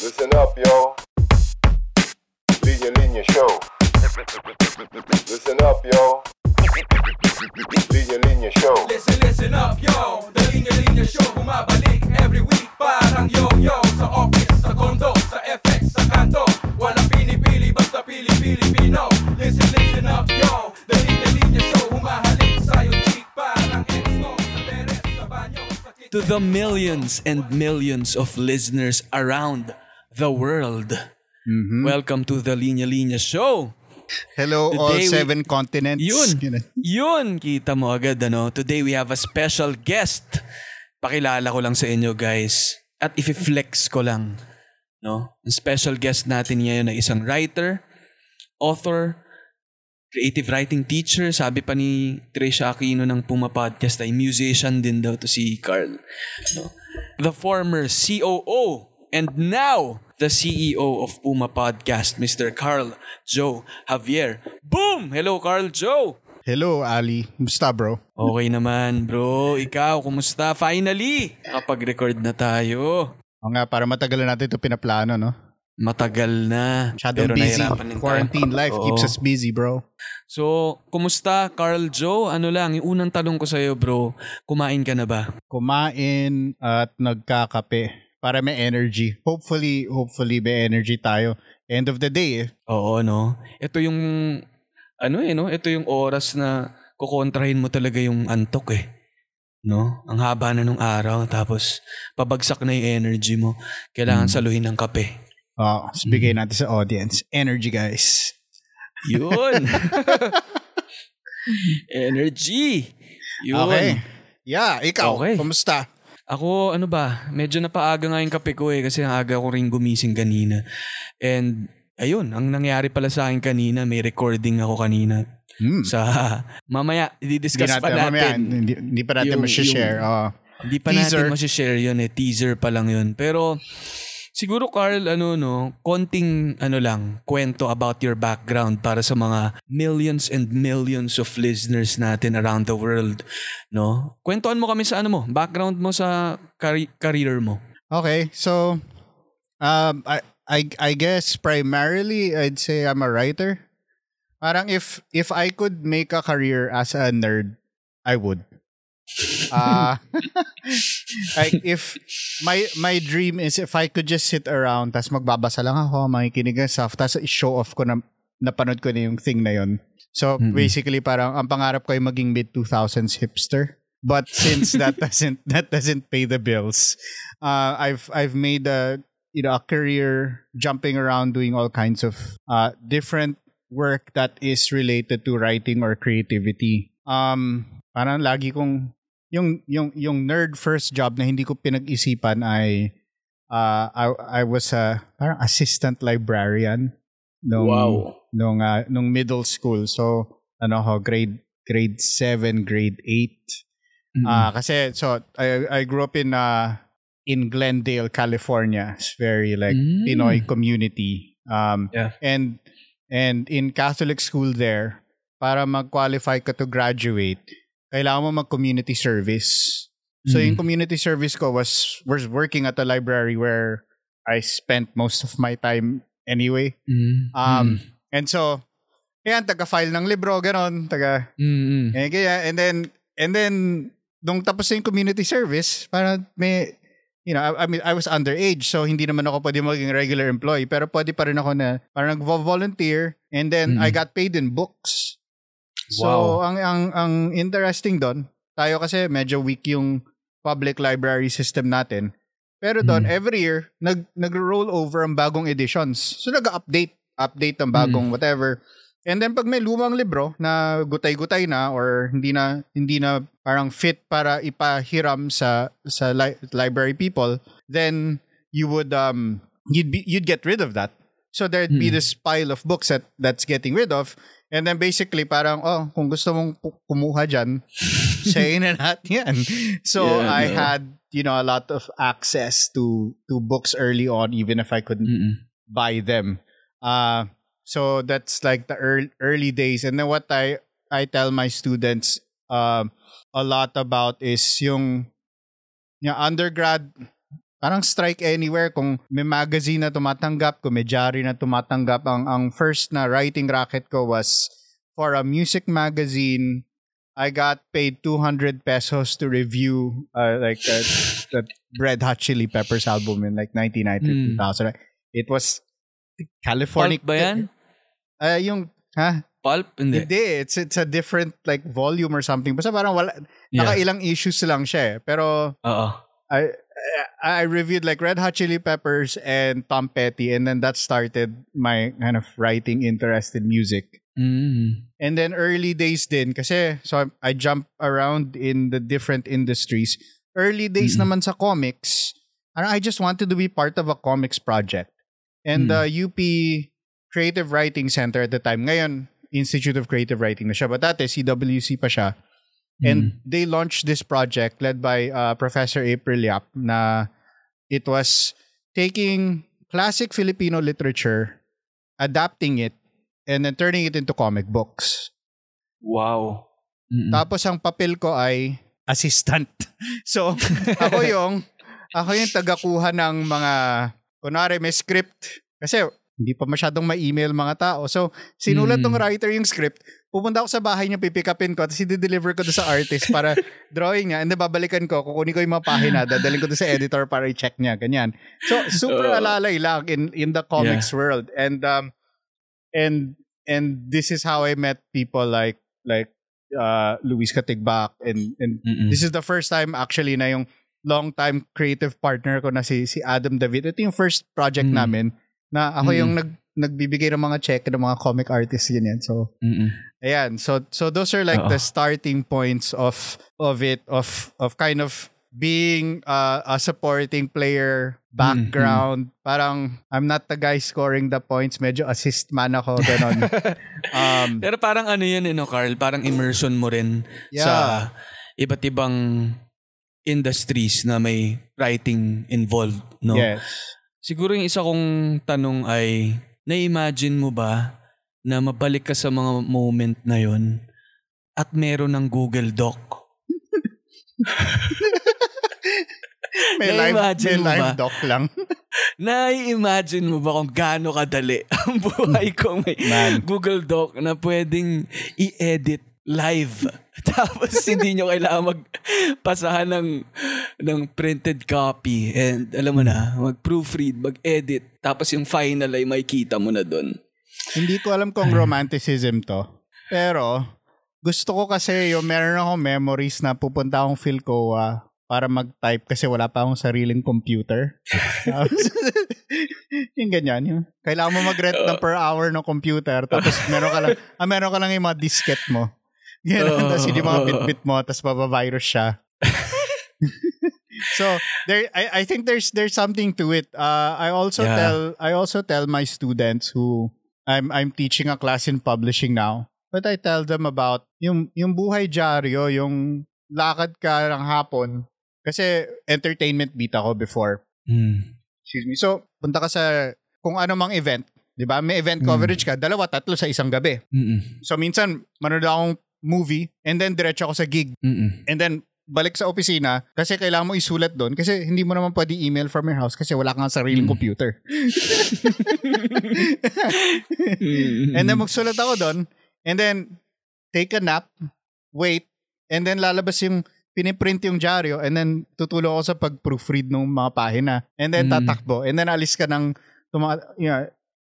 Listen up, yo. Linya Linya Show. Listen up, yo. Linya Linya Show. Listen, listen up, yo The Linya Linya Show. Bumabalik every week Parang yo-yo Sa office, sa condo, sa FX, sa kanto. Walang pinipili, basta pili-Pilipino Listen, listen up, yo The Linya Linya Show. Humahalik sa'yo, cheek Parang exo Sa teres, sa banyo, sa kitchen. To the millions and millions of listeners around the world. Welcome to the Linya Linya Show. Hello, all Today we- seven continents. Yun. Yun, kita mo agad ano. Today we have a special guest. Pakilala ko lang sa inyo guys. At i-flex ko lang. No? Ang special guest natin ngayon ay isang writer, author, creative writing teacher. Sabi pa ni Trisha Aquino ng Puma Podcast ay musician din daw to si Carl. No? The former COO and now the CEO of Puma Podcast, Mr. Carl Joe Javier. Boom! Hello, Carl Joe! Hello, Ali. Musta, bro? Okay naman, bro. Ikaw, kumusta? Finally! Nakapag-record na tayo. O nga, para matagalan natin ito pinaplano, no? Matagal na. Masyadong busy. tayo. Quarantine life Oo. keeps us busy, bro. So, kumusta, Carl Joe? Ano lang, yung unang tanong ko sa'yo, bro. Kumain ka na ba? Kumain at nagkakape para may energy. Hopefully, hopefully may energy tayo. End of the day, eh. Oo, no? Ito yung, ano eh, no? Ito yung oras na kukontrahin mo talaga yung antok eh. No? Ang haba na nung araw, tapos pabagsak na yung energy mo. Kailangan saluhin ng kape. Oh, so bigay natin sa audience. Energy, guys. Yun! energy! Yun. Okay. Yeah, ikaw. Okay. Kumusta? Ako, ano ba, medyo napaaga nga yung kape ko eh kasi aga ko rin gumising kanina. And ayun, ang nangyari pala sa akin kanina, may recording ako kanina Hmm. sa mamaya i-discuss pa natin, mamaya, hindi, hindi pa natin Yung- masishare. Oh. Hindi pa Teaser. natin masishare yun eh. Teaser pa lang yun. Pero siguro Carl, ano no, konting ano lang, kwento about your background para sa mga millions and millions of listeners natin around the world. No? Kwentuhan mo kami sa ano mo, background mo sa cari- career mo. Okay, so um, I, I I guess primarily I'd say I'm a writer. Parang if if I could make a career as a nerd, I would. Uh, like if my my dream is if I could just sit around tas magbabasa lang ako, makikinig ng stuff, tas i-show off ko na napanood ko na yung thing na yun. So Mm-mm. basically parang ang pangarap ko ay maging mid 2000s hipster. But since that doesn't that doesn't pay the bills, uh, I've I've made a you know a career jumping around doing all kinds of uh, different work that is related to writing or creativity. Um, parang lagi kong yung yung yung nerd first job na hindi ko pinag-isipan ay uh, I I was a parang assistant librarian nung nung uh, nung middle school. So ano ho grade grade 7, grade 8. Ah, kasi so I I grew up in uh in Glendale, California. It's very like Mm. Pinoy community. Um Yeah. and and in Catholic school there, para mag-qualify ka to graduate, kailangan mo mag-community service. So Mm. yung community service ko was was working at a library where I spent most of my time anyway. Mm. Um and so yan taga-file ng libro, ganon, taga Mm. Mm. eh, kaya, and then, and then, nung tapos yung community service, para may, you know, I, I mean, I was underage, so hindi naman ako pwede maging regular employee, pero pwede pa rin ako na, parang nag-volunteer, and then Mm. I got paid in books. Wow. So, ang, ang, ang interesting doon, tayo kasi medyo weak yung public library system natin. Pero doon, Mm. every year, nag, nag-roll over ang bagong editions. So, nag-update, update ang bagong whatever. And then pag may lumang libro na gutay-gutay na or hindi na hindi na parang fit para ipahiram sa sa li- library people, then you would um you'd be you'd get rid of that. So there'd be Mm. this pile of books that that's getting rid of. And then basically parang oh, kung gusto mong kumuha diyan, say na natin yan. So Yeah, I no. had, you know, a lot of access to to books early on even if I couldn't Mm. buy them. Uh so that's like the early, early days and then what I I tell my students um a lot about is yung yung undergrad parang strike anywhere kung may magazine na tumatanggap, kung may diary na tumatanggap. Ang, ang first na writing racket ko was for a music magazine. I got paid 200 pesos to review uh, like that, that Red Hot Chili Peppers album in like 1990 Hmm. 2000. It was California. Pulp ba yan? Uh, yung, ha? Pulp? Hindi. Hindi. It's, it's a different like volume or something. Basta parang wala, Yeah. nakailang issues lang siya eh. Pero Oo. I I reviewed like Red Hot Chili Peppers and Tom Petty, and then that started my kind of writing interest in music. Mm. And then early days din, kasi so I, I jump around in the different industries. Early days Mm. naman sa comics, I just wanted to be part of a comics project. And Mm. the UP Creative Writing Center at the time, ngayon, Institute of Creative Writing na siya. But dati, CWC pa siya. And they launched this project led by uh, Professor April Yap na it was taking classic Filipino literature, adapting it, and then turning it into comic books. Wow. Mm-mm. Tapos ang papel ko ay assistant. so, ako yung ako yung tagakuha ng mga kunwari may script kasi hindi pa masyadong ma-email mga tao. So, sinulat Mm. ng writer yung script, pupunta ako sa bahay niya, pipikapin ko, tapos i-deliver ko doon sa artist para drawing niya, and then babalikan ko, kukunin ko yung mga pahina, dadalhin ko doon sa editor para i-check niya, ganyan. So, super Oh. alalay lang in, in the comics world. And, um, and, and this is how I met people like, like, uh, Luis Katigbak, and, and Mm-mm. This is the first time actually na yung long-time creative partner ko na si, si Adam David. Ito yung first project Mm. namin na ako Mm. yung nag, nagbibigay ng mga check ng mga comic artists ganyan. So, Mm-mm. ayan. So, so those are like Oo. the starting points of of it, of of kind of being uh, a supporting player background. Parang, I'm not the guy scoring the points. Medyo assist man ako. Ganon. um, Pero parang ano yun, eh, no, Carl? Parang immersion mo rin sa Yeah. iba't ibang industries na may writing involved, no? Yes. Siguro yung isa kong tanong ay, na-imagine mo ba na mabalik ka sa mga moment na yon at meron ng Google Doc? May live, may live doc lang. Na-imagine mo ba kung gaano kadali ang buhay kung may Man. Google Doc na pwedeng i-edit live. Tapos hindi nyo kailangan magpasahan ng, ng printed copy. And alam mo na, mag-proofread, mag-edit. Tapos yung final ay makikita mo na doon. Hindi ko alam kung romanticism to. Pero, gusto ko kasi yung meron akong memories na pupunta akong Philcoa para mag-type kasi wala pa akong sariling computer. Yung ganyan. Yung, kailangan mo mag-rent ng per hour ng computer tapos meron ka lang, ah, meron ka lang yung mga disket mo. Ganyan, Oo. tapos yung mga bit-bit mo tapos mabavirus siya. so there I, I think there's there's something to it. Uh, I also Yeah. tell I also tell my students who I'm I'm teaching a class in publishing now. But I tell them about yung yung buhay dyaryo, yung lakad ka ng hapon kasi entertainment beat ako before. Hmm. Excuse me. So, punta ka sa kung ano mang event, 'di ba? May event Mm. coverage ka, dalawa, tatlo sa isang gabi. Mm-mm. So minsan manood akong movie and then diretso ako sa gig Mm-mm. and then balik sa opisina kasi kailangan mo isulat doon kasi hindi mo naman pwede email from your house kasi wala kang sariling Mm. computer. And then magsulat ako doon and then take a nap, wait, and then lalabas yung piniprint yung dyaryo and then tutulong ako sa pag-proofread ng mga pahina and then Mm. tatakbo and then alis ka ng tuma- you know,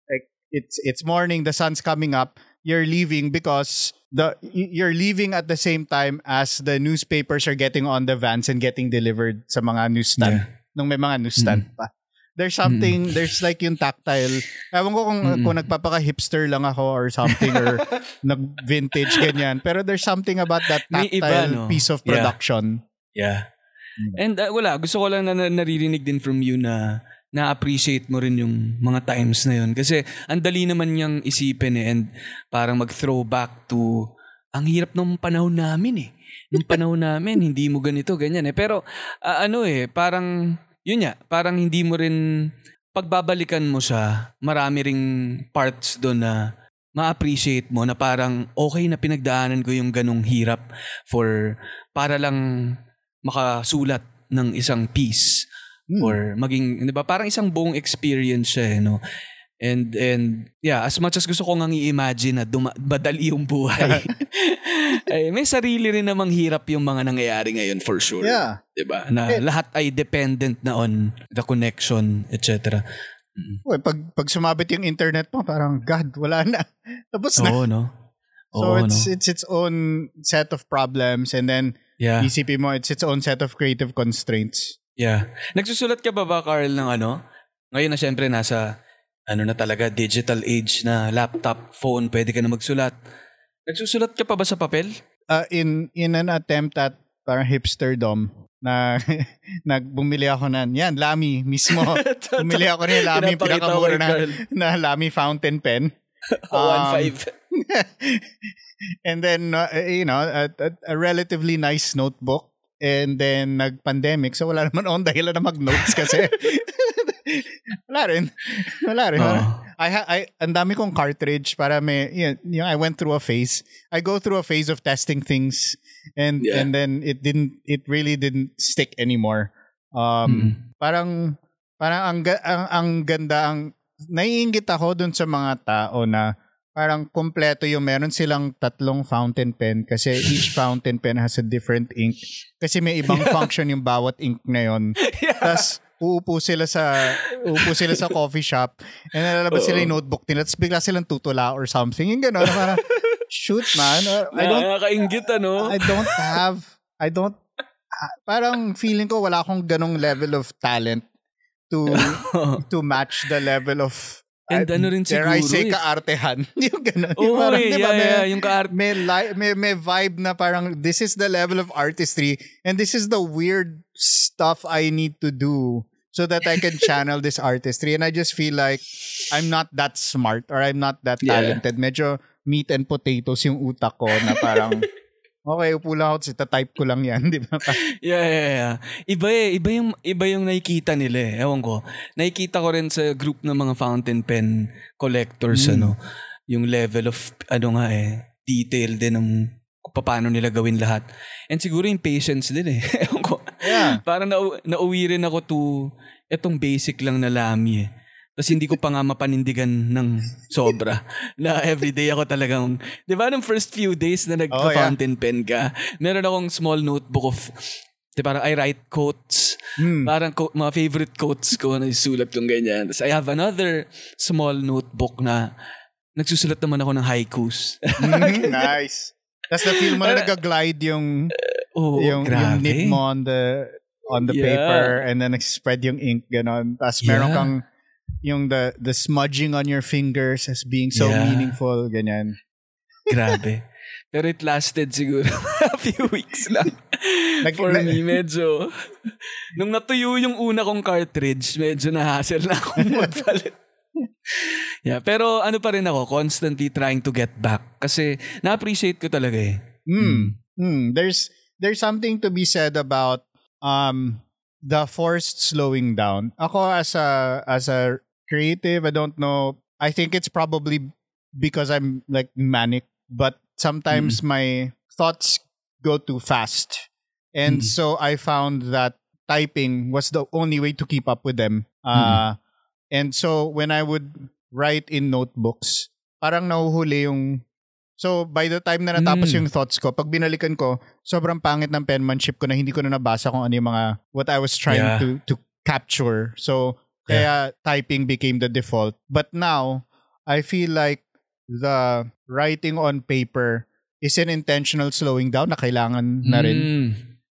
like it's it's morning the sun's coming up you're leaving because the you're leaving at the same time as the newspapers are getting on the vans and getting delivered sa mga newsstand Yeah. nung may mga newsstand pa there's something there's like yung tactile ewan ko kung Mm-mm. kung nagpapaka hipster lang ako or something or nag vintage ganyan pero there's something about that tactile iba, no? piece of Yeah. production Yeah. Mm. And uh, wala, gusto ko lang na naririnig din from you na na-appreciate mo rin yung mga times na yun. Kasi ang dali naman niyang isipin eh and parang mag-throwback to ang hirap ng panahon namin eh. Yung panahon namin, hindi mo ganito, ganyan eh. Pero ah, ano eh, parang, yun nga, parang hindi mo rin, pagbabalikan mo siya, marami ring parts doon na ma-appreciate mo na parang okay na pinagdaanan ko yung ganong hirap for para lang makasulat ng isang piece Hmm. or maging 'di ba parang isang buong experience siya eh, no and and yeah as much as gusto ko ngang i-imagine na duma- madali yung buhay ay may sarili rin namang hirap yung mga nangyayari ngayon for sure Yeah. 'di ba na Eh. lahat ay dependent na on the connection etc Uy, pag, pag sumabit yung internet mo, parang, God, wala na. Tapos na. oo no So Oo, it's no? it's its own set of problems and then yeah isipin mo it's its own set of creative constraints. Yeah. Nagsusulat ka ba ba, Carl, ng ano? Ngayon na syempre nasa, ano na talaga, digital age na laptop, phone, pwede ka na magsulat. Nagsusulat ka pa ba sa papel? Uh, in in an attempt at parang hipsterdom na nagbumili ako nan yan Lamy mismo bumili ako ni Lamy pinakamura na, na Lamy fountain pen Oh, Um, 1.5. and then uh, you know a, a, a relatively nice notebook and then nag-pandemic so wala naman akong dahilan na mag-notes kasi wala rin wala rin Oo. I ha- I ang dami kong cartridge para may you know, you know, I went through a phase I go through a phase of testing things and Yeah. and then it didn't it really didn't stick anymore um Mm. parang parang ang, ang ang ganda ang naiingit ako dun sa mga tao na parang kompleto yung meron silang tatlong fountain pen kasi each fountain pen has a different ink. Kasi may ibang function yung bawat ink na yon tas uupo sila sa uupo sila sa coffee shop and nalalabas sila yung notebook nila tapos bigla silang tutula or something. Yung gano'n parang shoot man uh, I don't Nakakaingit, ano? I don't have I don't ah, parang feeling ko wala akong ganong level of talent to to match the level of And ano rin dare I siguro say eh. kaartehan yung ganon Oo, yung parang, eh, di ba, yeah, may, yeah, yung ka may, li- may, may vibe na parang this is the level of artistry and this is the weird stuff I need to do so that I can channel this artistry and I just feel like I'm not that smart or I'm not that Yeah. talented medyo meat and potatoes yung utak ko na parang okay upo lang ako type ko lang yan di ba Yeah, yeah, yeah. Iba eh. Iba yung, iba yung nakikita nila eh. Ewan ko. Nakikita ko rin sa group ng mga fountain pen collectors, ano, yung level of, ano nga eh, detail din ng paano nila gawin lahat. And siguro yung patience din eh. Ewan ko. Yeah. Parang na, nauwi rin ako to etong basic lang na lami eh. Tapos hindi ko pa nga mapanindigan ng sobra. na everyday ako talagang, di ba nung first few days na nagka-fountain pen ka, meron akong small notebook of, di parang I write quotes. Hmm. Parang quote, mga favorite quotes ko na isulat kong ganyan. Tapos I have another small notebook na nagsusulat naman ako ng haikus. Mhm, nice tapos na feel mo na nag-glide yung oh, yung, yung grabe. nip mo on the on the Yeah. paper and then spread yung ink ganon tapos meron Yeah. kang yung the the smudging on your fingers as being so Yeah. meaningful ganyan Grabe. Pero it lasted siguro a few weeks lang. Nag- For na- me, medyo... Nung natuyo yung una kong cartridge, medyo na-hassle na akong magpalit. yeah, pero ano pa rin ako, constantly trying to get back. Kasi na-appreciate ko talaga eh. Mm. Mm. There's there's something to be said about um the forced slowing down. Ako as a as a creative, I don't know. I think it's probably because I'm like manic, but sometimes my thoughts go too fast. And Mm. so I found that typing was the only way to keep up with them. Uh and so when I would write in notebooks, parang nahuhuli yung So, by the time na natapos Mm. yung thoughts ko, pag binalikan ko, sobrang pangit ng penmanship ko na hindi ko na nabasa kung ano yung mga, what I was trying Yeah. to to capture. So, kaya typing became the default. But now, I feel like the writing on paper is an intentional slowing down na kailangan na rin. Mm.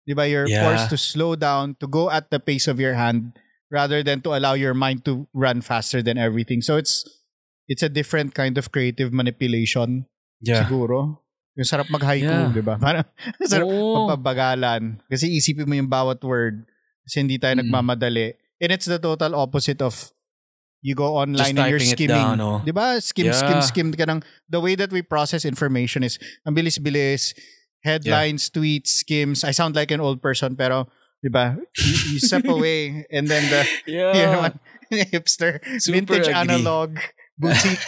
Di ba? You're Yeah. forced to slow down, to go at the pace of your hand rather than to allow your mind to run faster than everything. So, it's it's a different kind of creative manipulation Yeah. siguro. Yung sarap mag-haiku, Yeah. di ba? Parang sarap Oo. magpabagalan. Kasi isipin mo yung bawat word. Kasi hindi tayo Mm. nagmamadali. And it's the total opposite of you go online Just and you're skimming. down, oh. Di ba? Skim, Yeah. skim, skim ka ng, the way that we process information is, ang bilis-bilis, headlines, tweets, skims. I sound like an old person, pero, di ba? You, you step away and then the, Yeah. you know, hipster, Super vintage agree. analog, boutique.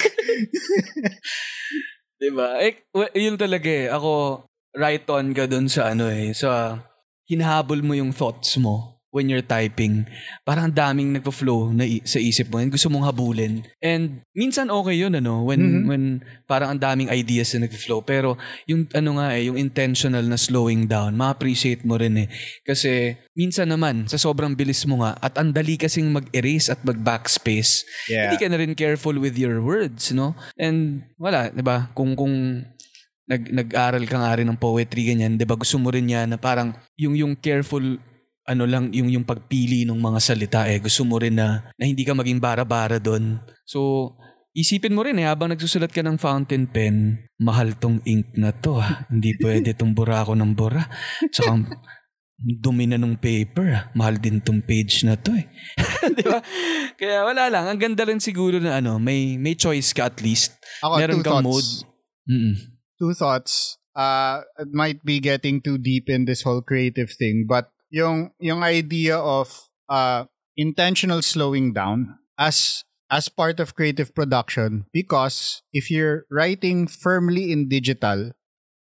Diba? Eh, w- yun talaga eh. Ako, right on ka dun sa ano eh. Sa hinahabol mo yung thoughts mo when you're typing. Parang ang daming nagpo-flow na i- sa isip mo and gusto mong habulin. And minsan okay yun ano when Mhm. when parang ang daming ideas na nagpo-flow pero yung ano nga eh yung intentional na slowing down, ma-appreciate mo rin eh. Kasi minsan naman sa sobrang bilis mo nga at ang dali kasing mag-erase at mag-backspace. Yeah. Hindi ka na rin careful with your words, no? And wala, 'di ba? Kung kung nag nag-aral ka nga rin ng poetry ganyan, 'di ba? Gusto mo rin yan na parang yung yung careful ano lang yung yung pagpili ng mga salita eh gusto mo rin na, na hindi ka maging bara-bara doon. So isipin mo rin eh habang nagsusulat ka ng fountain pen, mahal tong ink na to ah. Hindi pwede tong bura ko ng bura. Tsaka dumi na nung paper ah. Mahal din tong page na to eh. Di ba? Kaya wala lang. Ang ganda rin siguro na ano, may may choice ka at least. Ako, Meron two kang thoughts. mode. Mm-mm. two thoughts. Uh, it might be getting too deep in this whole creative thing, but yung yung idea of uh, intentional slowing down as as part of creative production because if you're writing firmly in digital,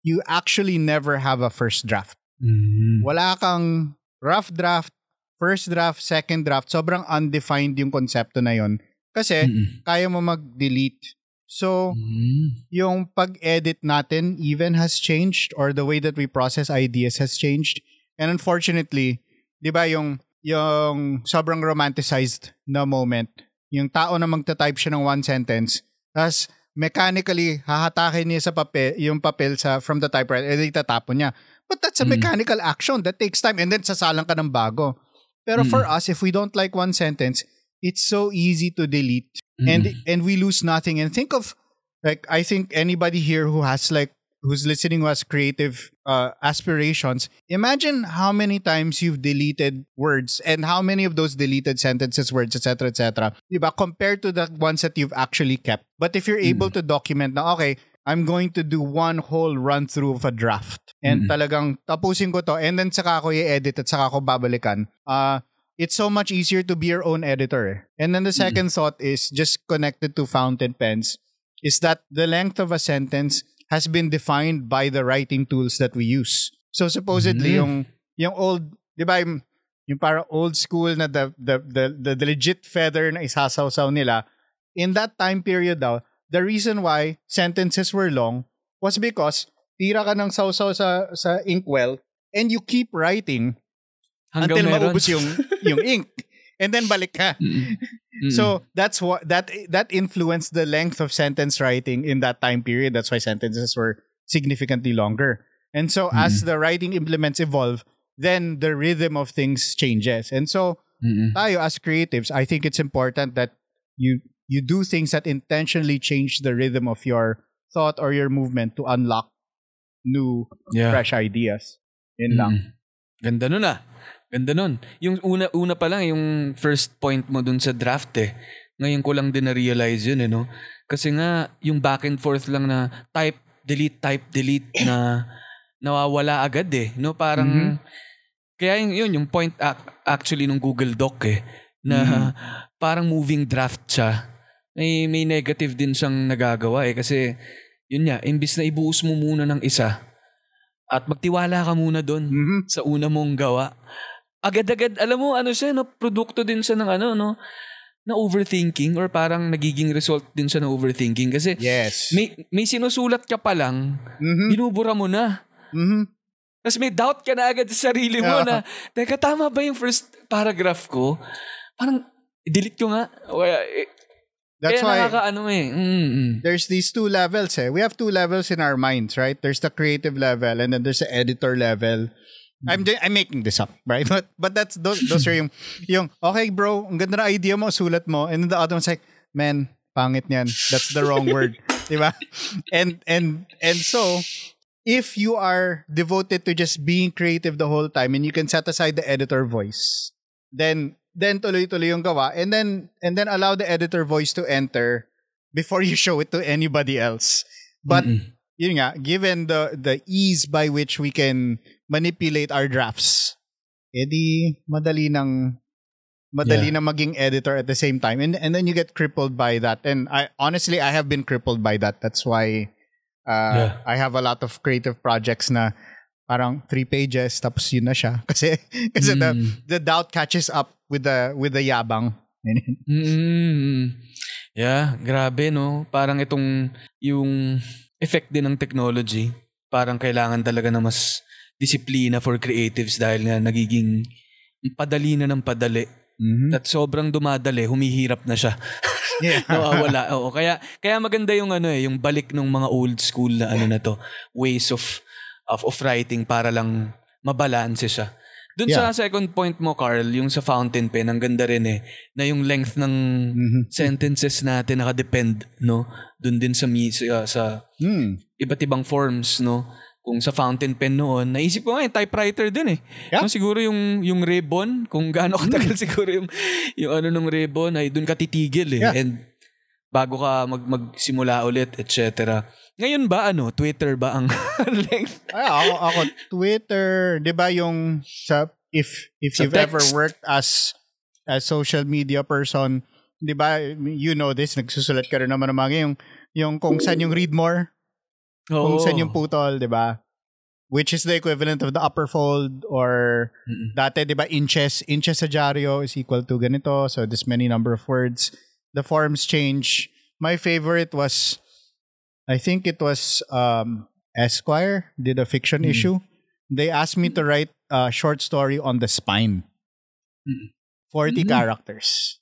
you actually never have a first draft. Mm. Wala kang rough draft, first draft, second draft. Sobrang undefined yung konsepto na yon kasi Mm-mm. kaya mo mag-delete. So, Mm. yung pag-edit natin even has changed or the way that we process ideas has changed. And unfortunately, 'di ba yung yung sobrang romanticized na moment, yung tao na magta-type siya ng one sentence, tapos mechanically hahatakin niya sa papel, yung papel sa from the typewriter, eh itatapon niya. But that's a Mm. mechanical action that takes time and then sasalang ka ng bago. Pero for Mm. us, if we don't like one sentence, it's so easy to delete and Mm. and we lose nothing and think of like i think anybody here who has like who's listening who has creative uh, aspirations imagine how many times you've deleted words and how many of those deleted sentences words etc etc diba compared to the ones that you've actually kept but if you're able to document na okay I'm going to do one whole run through of a draft. And Mm. talagang tapusin ko to and then saka ako i-edit at saka ako babalikan. Uh, it's so much easier to be your own editor. eh. And then the second thought is just connected to fountain pens is that the length of a sentence has been defined by the writing tools that we use. So supposedly Mhm. yung yung old, 'di ba, yung, yung para old school na the, the the the legit feather na isasawsaw nila in that time period daw, the reason why sentences were long was because tira ka ng sawsaw sa sa inkwell and you keep writing Hanggang until meron. maubos yung yung ink and then balik ka. Mm-mm. So that's what that that influenced the length of sentence writing in that time period. That's why sentences were significantly longer. And so as the writing implements evolve, then the rhythm of things changes. And so Mm-mm. tayo as creatives, I think it's important that you you do things that intentionally change the rhythm of your thought or your movement to unlock new yeah. fresh ideas. Yun lang. Ganda nun ah. Ganda nun. Yung una, una pa lang, yung first point mo dun sa draft eh. Ngayon ko lang din na-realize yun eh, no? Kasi nga, yung back and forth lang na type, delete, type, delete na nawawala agad eh. No? Parang, Mhm. kaya yun, yun, yung point ac- actually nung Google Doc eh. Na Mhm. parang moving draft siya. May, may negative din siyang nagagawa eh. Kasi, yun nga, imbis na ibuhos mo muna ng isa, at magtiwala ka muna doon Mhm. sa una mong gawa. Agad-agad, alam mo, ano siya, no? produkto din siya ng ano, no? Na overthinking or parang nagiging result din siya ng overthinking. Kasi Yes. may, may sinusulat ka pa lang, Mhm. binubura mo na. Mhm. Tapos may doubt ka na agad sa sarili mo Oo. na, teka, tama ba yung first paragraph ko? Parang, delete ko nga. O, kaya, eh, That's kaya why nakakaano eh. Mm, mm. there's these two levels eh. We have two levels in our minds, right? There's the creative level and then there's the editor level. I'm mm. ju- I'm making this up, right? But but that's those those are yung yung okay bro, ang ganda na idea mo, sulat mo. And then the other one's like, man, pangit niyan. That's the wrong word. Di ba? And and and so if you are devoted to just being creative the whole time and you can set aside the editor voice, then then tuloy-tuloy yung gawa and then and then allow the editor voice to enter before you show it to anybody else. But Mm-mm. yun nga, given the the ease by which we can manipulate our drafts, edi madali nang madali Yeah. na maging editor at the same time and and then you get crippled by that and I honestly I have been crippled by that that's why uh, Yeah. I have a lot of creative projects na parang three pages tapos yun na siya kasi kasi the, Mm. the doubt catches up with the with the yabang. Mm. Yeah, grabe no. Parang itong yung effect din ng technology. Parang kailangan talaga na mas disiplina for creatives dahil nga nagiging padali na ng padali. Mhm. At sobrang dumadali, humihirap na siya. yeah. Nawawala. Oo, kaya kaya maganda yung ano eh, yung balik ng mga old school na ano na to, ways of of, of writing para lang mabalanse siya. Doon Yeah. sa second point mo, Carl, yung sa fountain pen, ang ganda rin eh, na yung length ng Mhm. sentences natin nakadepend, no? Doon din sa, mi- sa, sa Hmm. iba't ibang forms, no? Kung sa fountain pen noon, naisip ko nga yung typewriter din eh. Yeah. No, siguro yung yung ribbon, kung gaano katagal siguro yung yung ano nung ribbon ay doon ka titigil eh. Yeah. And bago ka mag magsimula ulit, etc. Ngayon ba ano, Twitter ba ang length? Ay, ako, ako, Twitter, di ba yung sa, if, if Sa you've ever text. worked as a social media person, di ba, you know this, nagsusulat ka rin naman ng mga yung, yung kung saan yung read more, kung saan yung putol, di ba? Which is the equivalent of the upper fold or Mm-mm. dati, di ba, inches, inches sa dyaryo is equal to ganito, so this many number of words. The forms change. My favorite was, I think it was um, Esquire did a fiction Mm. issue. They asked me to write a short story on the spine. Mm. 40 Mm. characters.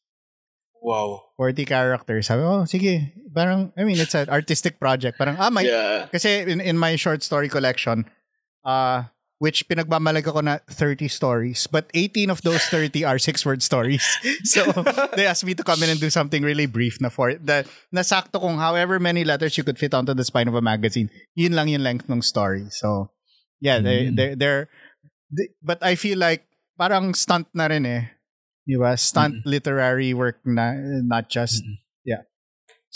Wow. 40 characters. Sabi, oh, sige. Parang, I mean, it's an artistic project. Parang, ah, may, Yeah. kasi in, in my short story collection, uh, which pinagmamalag ako na 30 stories, but 18 of those 30 are six-word stories. So, they asked me to come in and do something really brief na for the nasakto kung however many letters you could fit onto the spine of a magazine. Yun lang yung length ng story. So, yeah, they, Mm. they, they're, they- but I feel like parang stunt na rin eh. Di ba? Stunt literary work na, not just,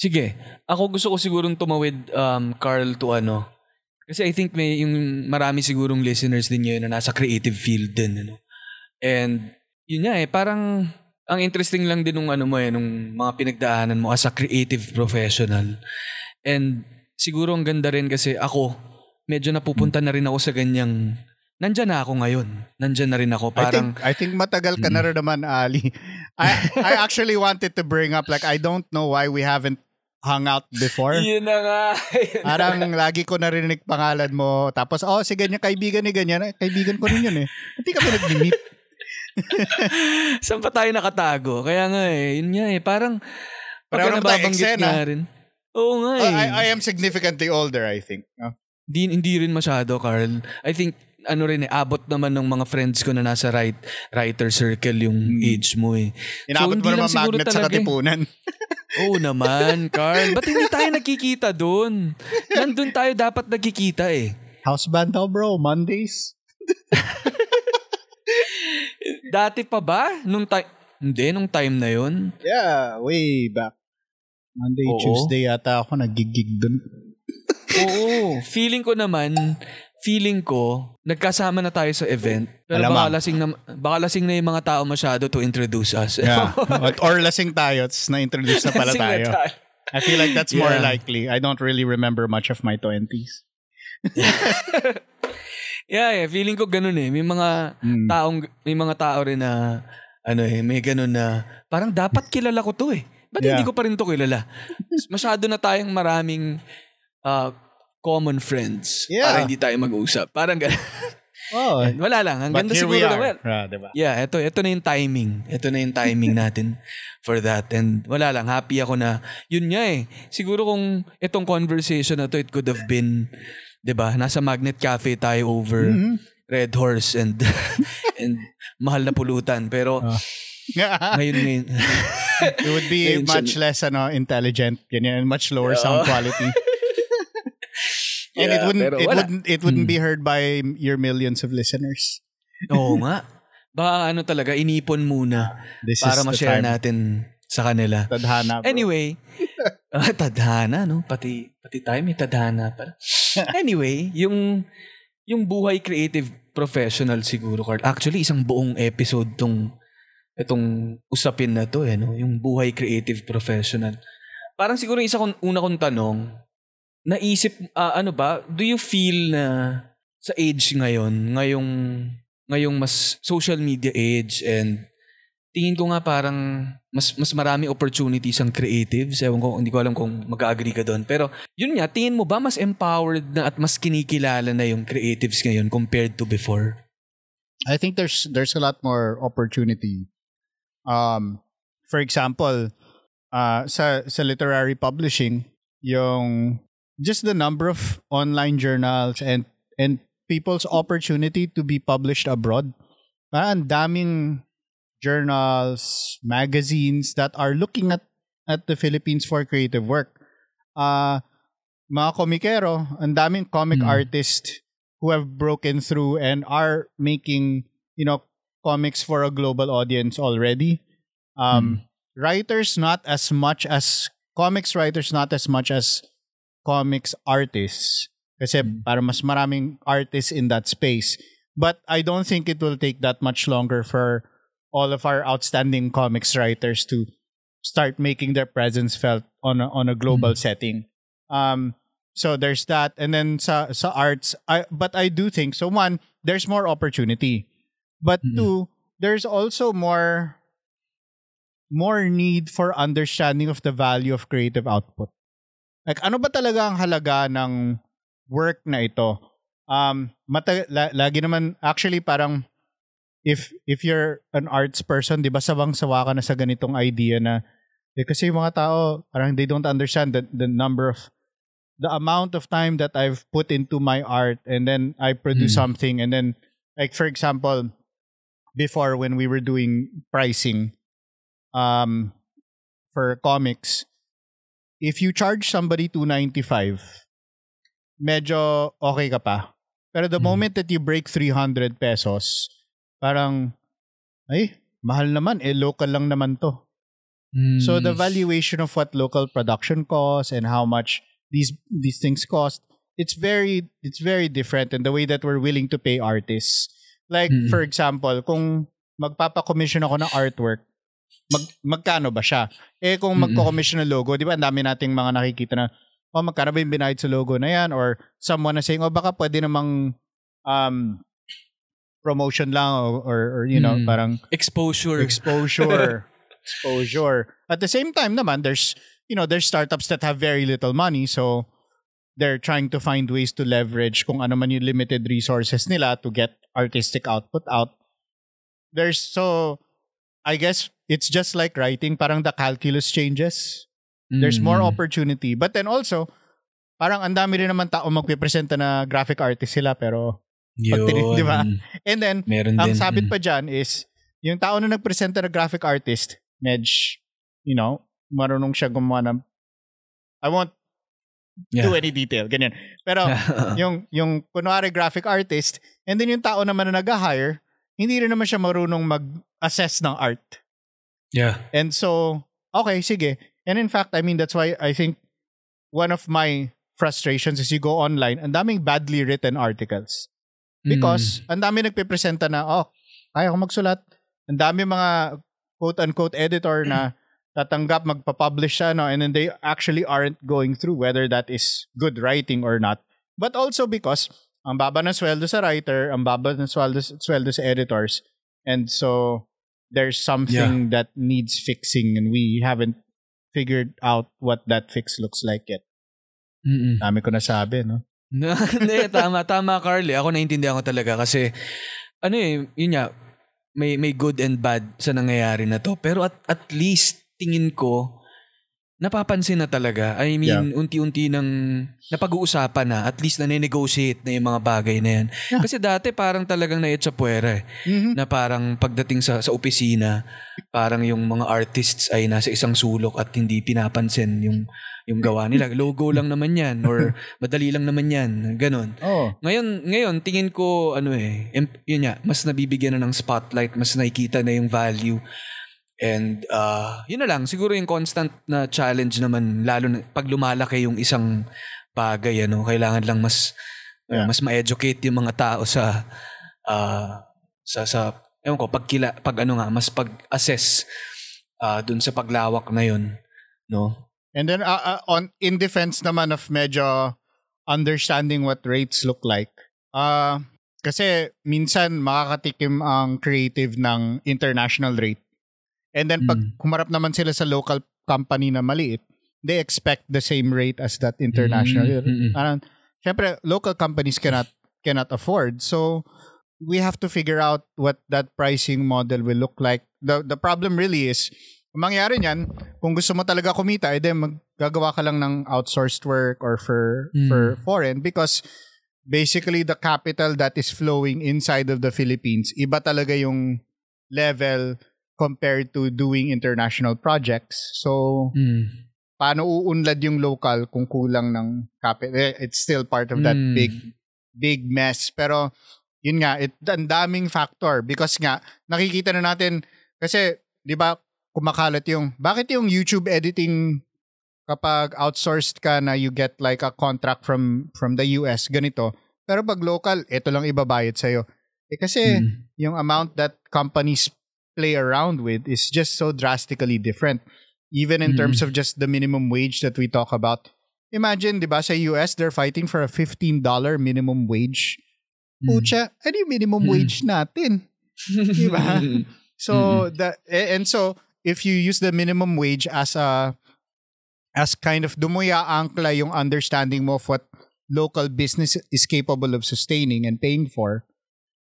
Sige. Ako gusto ko sigurong tumawid, um, Carl, to ano. Kasi I think may yung marami sigurong listeners din ngayon na nasa creative field din. Ano? And yun nga eh, parang ang interesting lang din nung ano mo eh, nung mga pinagdaanan mo as a creative professional. And siguro ang ganda rin kasi ako, medyo napupunta na rin ako sa ganyang, nandyan na ako ngayon. Nandyan na rin ako. Parang, I think I think matagal ka na rin naman Ali. I I actually wanted to bring up like I don't know why we haven't hung out before. yun na nga. Parang lagi ko narinig pangalan mo. Tapos, oh, si ganyan, kaibigan ni ganyan. Eh, Kaibigan ko rin yun eh. Hindi kami nag-meet. Saan pa tayo nakatago? Kaya nga eh, yun nga eh, parang naman tayo nababanggit nga rin. Oo nga Oh, eh. I, I am significantly older, I think. No? Di, hindi rin masyado, Carl. I think, ano rin eh, abot naman ng mga friends ko na nasa right, writer circle yung age mo eh. Hmm. Inabot hindi mo naman magnet sa talaga eh. katipunan. Oo naman, Carl. Ba't hindi tayo nagkikita doon? Nandun tayo dapat nagkikita eh. House band daw, bro. Mondays. Dati pa ba? Nung time... Hindi, nung time na yon Yeah, way back. Monday, Oo. Tuesday yata ako nagigig dun. Oo. Feeling ko naman, feeling ko, nagkasama na tayo sa event. Pero Alamang. baka lasing, na, baka lasing na yung mga tao masyado to introduce us. Yeah. Or lasing tayo, tapos na-introduce na pala na tayo. tayo. I feel like that's more Yeah. likely. I don't really remember much of my 20s. Yeah, yeah, feeling ko ganun eh. May mga Mm. taong may mga tao rin na ano eh, may ganun na parang dapat kilala ko to eh. Ba't Yeah. hindi ko pa rin to kilala? Masyado na tayong maraming ah, common friends Yeah. para hindi tayo mag-usap. Parang ganun. Oh, Wala lang. Ang ganda we siguro are. naman. Ah, diba? Yeah, ito, ito na yung timing. Ito na yung timing natin for that. And wala lang, happy ako na, yun nga eh. Siguro kung itong conversation na to, it could have been, di ba, nasa Magnet Cafe tayo over Mm-hmm. Red Horse and and mahal na pulutan. Pero Oh. ngayon ngayon. it would be much less ano, intelligent, ganyan, much lower sound quality. And it wouldn't pero it wala. wouldn't it wouldn't be heard by your millions of listeners. Oo nga. Baka ano talaga, inipon muna This para ma-share natin sa kanila. Tadhana. bro. Anyway, ah, tadhana, no? Pati, pati tayo may tadhana pala. anyway, yung, yung buhay creative professional siguro, Carl. Actually, isang buong episode tong itong usapin na to, eh, no? Yung buhay creative professional. Parang siguro isa kong, una kong tanong, naisip, ah, ano ba, do you feel na sa age ngayon, ngayong ngayong mas social media age and tingin ko nga parang mas mas marami opportunities ang creatives. Ewan ko, hindi ko alam kung mag-agree ka doon. Pero yun nga, tingin mo ba mas empowered na at mas kinikilala na yung creatives ngayon compared to before? I think there's there's a lot more opportunity. Um, for example, uh, sa sa literary publishing, yung just the number of online journals and and people's opportunity to be published abroad. Parang ang daming journals, magazines that are looking at at the Philippines for creative work. Uh, mga komikero, ang daming comic Hmm. artists who have broken through and are making, you know, comics for a global audience already. Um, Writers not as much as comics writers not as much as comics artists kasi para mas maraming artists in that space. But I don't think it will take that much longer for all of our outstanding comics writers to start making their presence felt on a, on a global setting. Um, so there's that, and then sa sa arts, I but I do think so. One, there's more opportunity, but Mhm. two, there's also more more need for understanding of the value of creative output. Like ano ba talaga ang halaga ng work na ito? Um, mata- la- lagi naman actually parang if if you're an arts person, 'di ba sawang-sawa ka na sa ganitong idea na eh, kasi yung mga tao parang they don't understand the the number of the amount of time that I've put into my art and then I produce Hmm. something and then like for example before when we were doing pricing um for comics if you charge somebody 295 medyo okay ka pa pero the Hmm. moment that you break 300 pesos parang ay mahal naman eh local lang naman to so Hmm. the valuation of what local production costs and how much these these things cost it's very it's very different in the way that we're willing to pay artists like Mm. for example kung magpapa-commission ako ng artwork mag magkano ba siya? Eh kung magko-commission ng logo di ba ang dami nating mga nakikita na oh magkano ba yung binayad sa logo na yan? Or someone na saying oh baka pwede namang um promotion lang or, or, or you know Mm. parang exposure. exposure exposure. At the same time naman there's you know there's startups that have very little money so they're trying to find ways to leverage kung ano man yung limited resources nila to get artistic output out. There's so i guess it's just like writing parang the calculus changes there's more Mm. opportunity but then also parang ang dami rin naman tao magpipresenta na graphic artist sila pero pag Yun. di ba? and then Meron ang din. sabit Mm. pa dyan is, yung tao na nagpresenta na graphic artist, medj, you know, marunong siya gumawa ng, I won't do Yeah. any detail, ganyan. Pero, yung, yung kunwari graphic artist, and then yung tao naman na nag-hire, hindi rin naman siya marunong mag-assess ng art. yeah. And so, okay, sige. And in fact, I mean, that's why I think one of my frustrations is you go online, ang daming badly written articles. Mm. Because ang dami nagpipresenta na, oh, kaya ko magsulat. Ang dami mga quote-unquote editor na tatanggap, magpa-publish siya, no? and then they actually aren't going through whether that is good writing or not. But also because ang baba ng sweldo sa writer, ang baba ng sweldo, sweldo sa editors, and so there's something that needs fixing and we haven't figured out what that fix looks like yet. Mm-mm. Dami ko nasabi, no? Hindi, tama, tama, Carly. Ako naintindihan ko talaga kasi, ano eh, yun nga, may, may good and bad sa nangyayari na to. Pero at, at least, tingin ko, napapansin na talaga. I mean, unti-unti nang napag-uusapan na. At least na-negotiate na yung mga bagay na yan. Yeah. Kasi dati parang talagang naitsapuera eh. Mhm. Na parang pagdating sa, sa opisina, parang yung mga artists ay nasa isang sulok at hindi pinapansin yung yung gawa nila. Logo lang naman yan or madali lang naman yan. Ganon. Oh. Ngayon, ngayon tingin ko ano eh, yun nga, mas nabibigyan na ng spotlight, mas nakikita na yung value. And uh, yun na lang, siguro yung constant na challenge naman, lalo na pag lumalaki yung isang bagay, ano, kailangan lang mas uh, Yeah. mas ma-educate yung mga tao sa uh, sa sa ewan ko, pag, kila, pag ano nga, mas pag-assess uh, dun sa paglawak na yun. No? And then uh, uh, on in defense naman of medyo understanding what rates look like. Ah, kasi minsan makakatikim ang creative ng international rate. And then pag Mm. kumarap naman sila sa local company na maliit, they expect the same rate as that international. Mm, mm, mm. Parang, syempre, local companies cannot cannot afford. So, we have to figure out what that pricing model will look like. The the problem really is, ang mangyari niyan, kung gusto mo talaga kumita, edi maggagawa ka lang ng outsourced work or for Mm. for foreign because basically the capital that is flowing inside of the Philippines, iba talaga yung level compared to doing international projects. So, Mm. paano uunlad yung local kung kulang ng capital? Eh, It's still part of that Mm. big big mess. Pero yun nga, it, ang daming factor because nga nakikita na natin kasi 'di ba kumakalat yung bakit yung YouTube editing kapag outsourced ka na you get like a contract from from the US ganito. Pero pag local, ito lang ibabayad sa Eh kasi Mm. yung amount that companies play around with is just so drastically different. Even in Mm. terms of just the minimum wage that we talk about. Imagine, di ba, sa US, they're fighting for a $15 minimum wage. Pucha, ano yung minimum Mm. wage natin? Di ba? So, the, eh, and so, if you use the minimum wage as a, as kind of dumuya angkla yung understanding mo of what local business is capable of sustaining and paying for,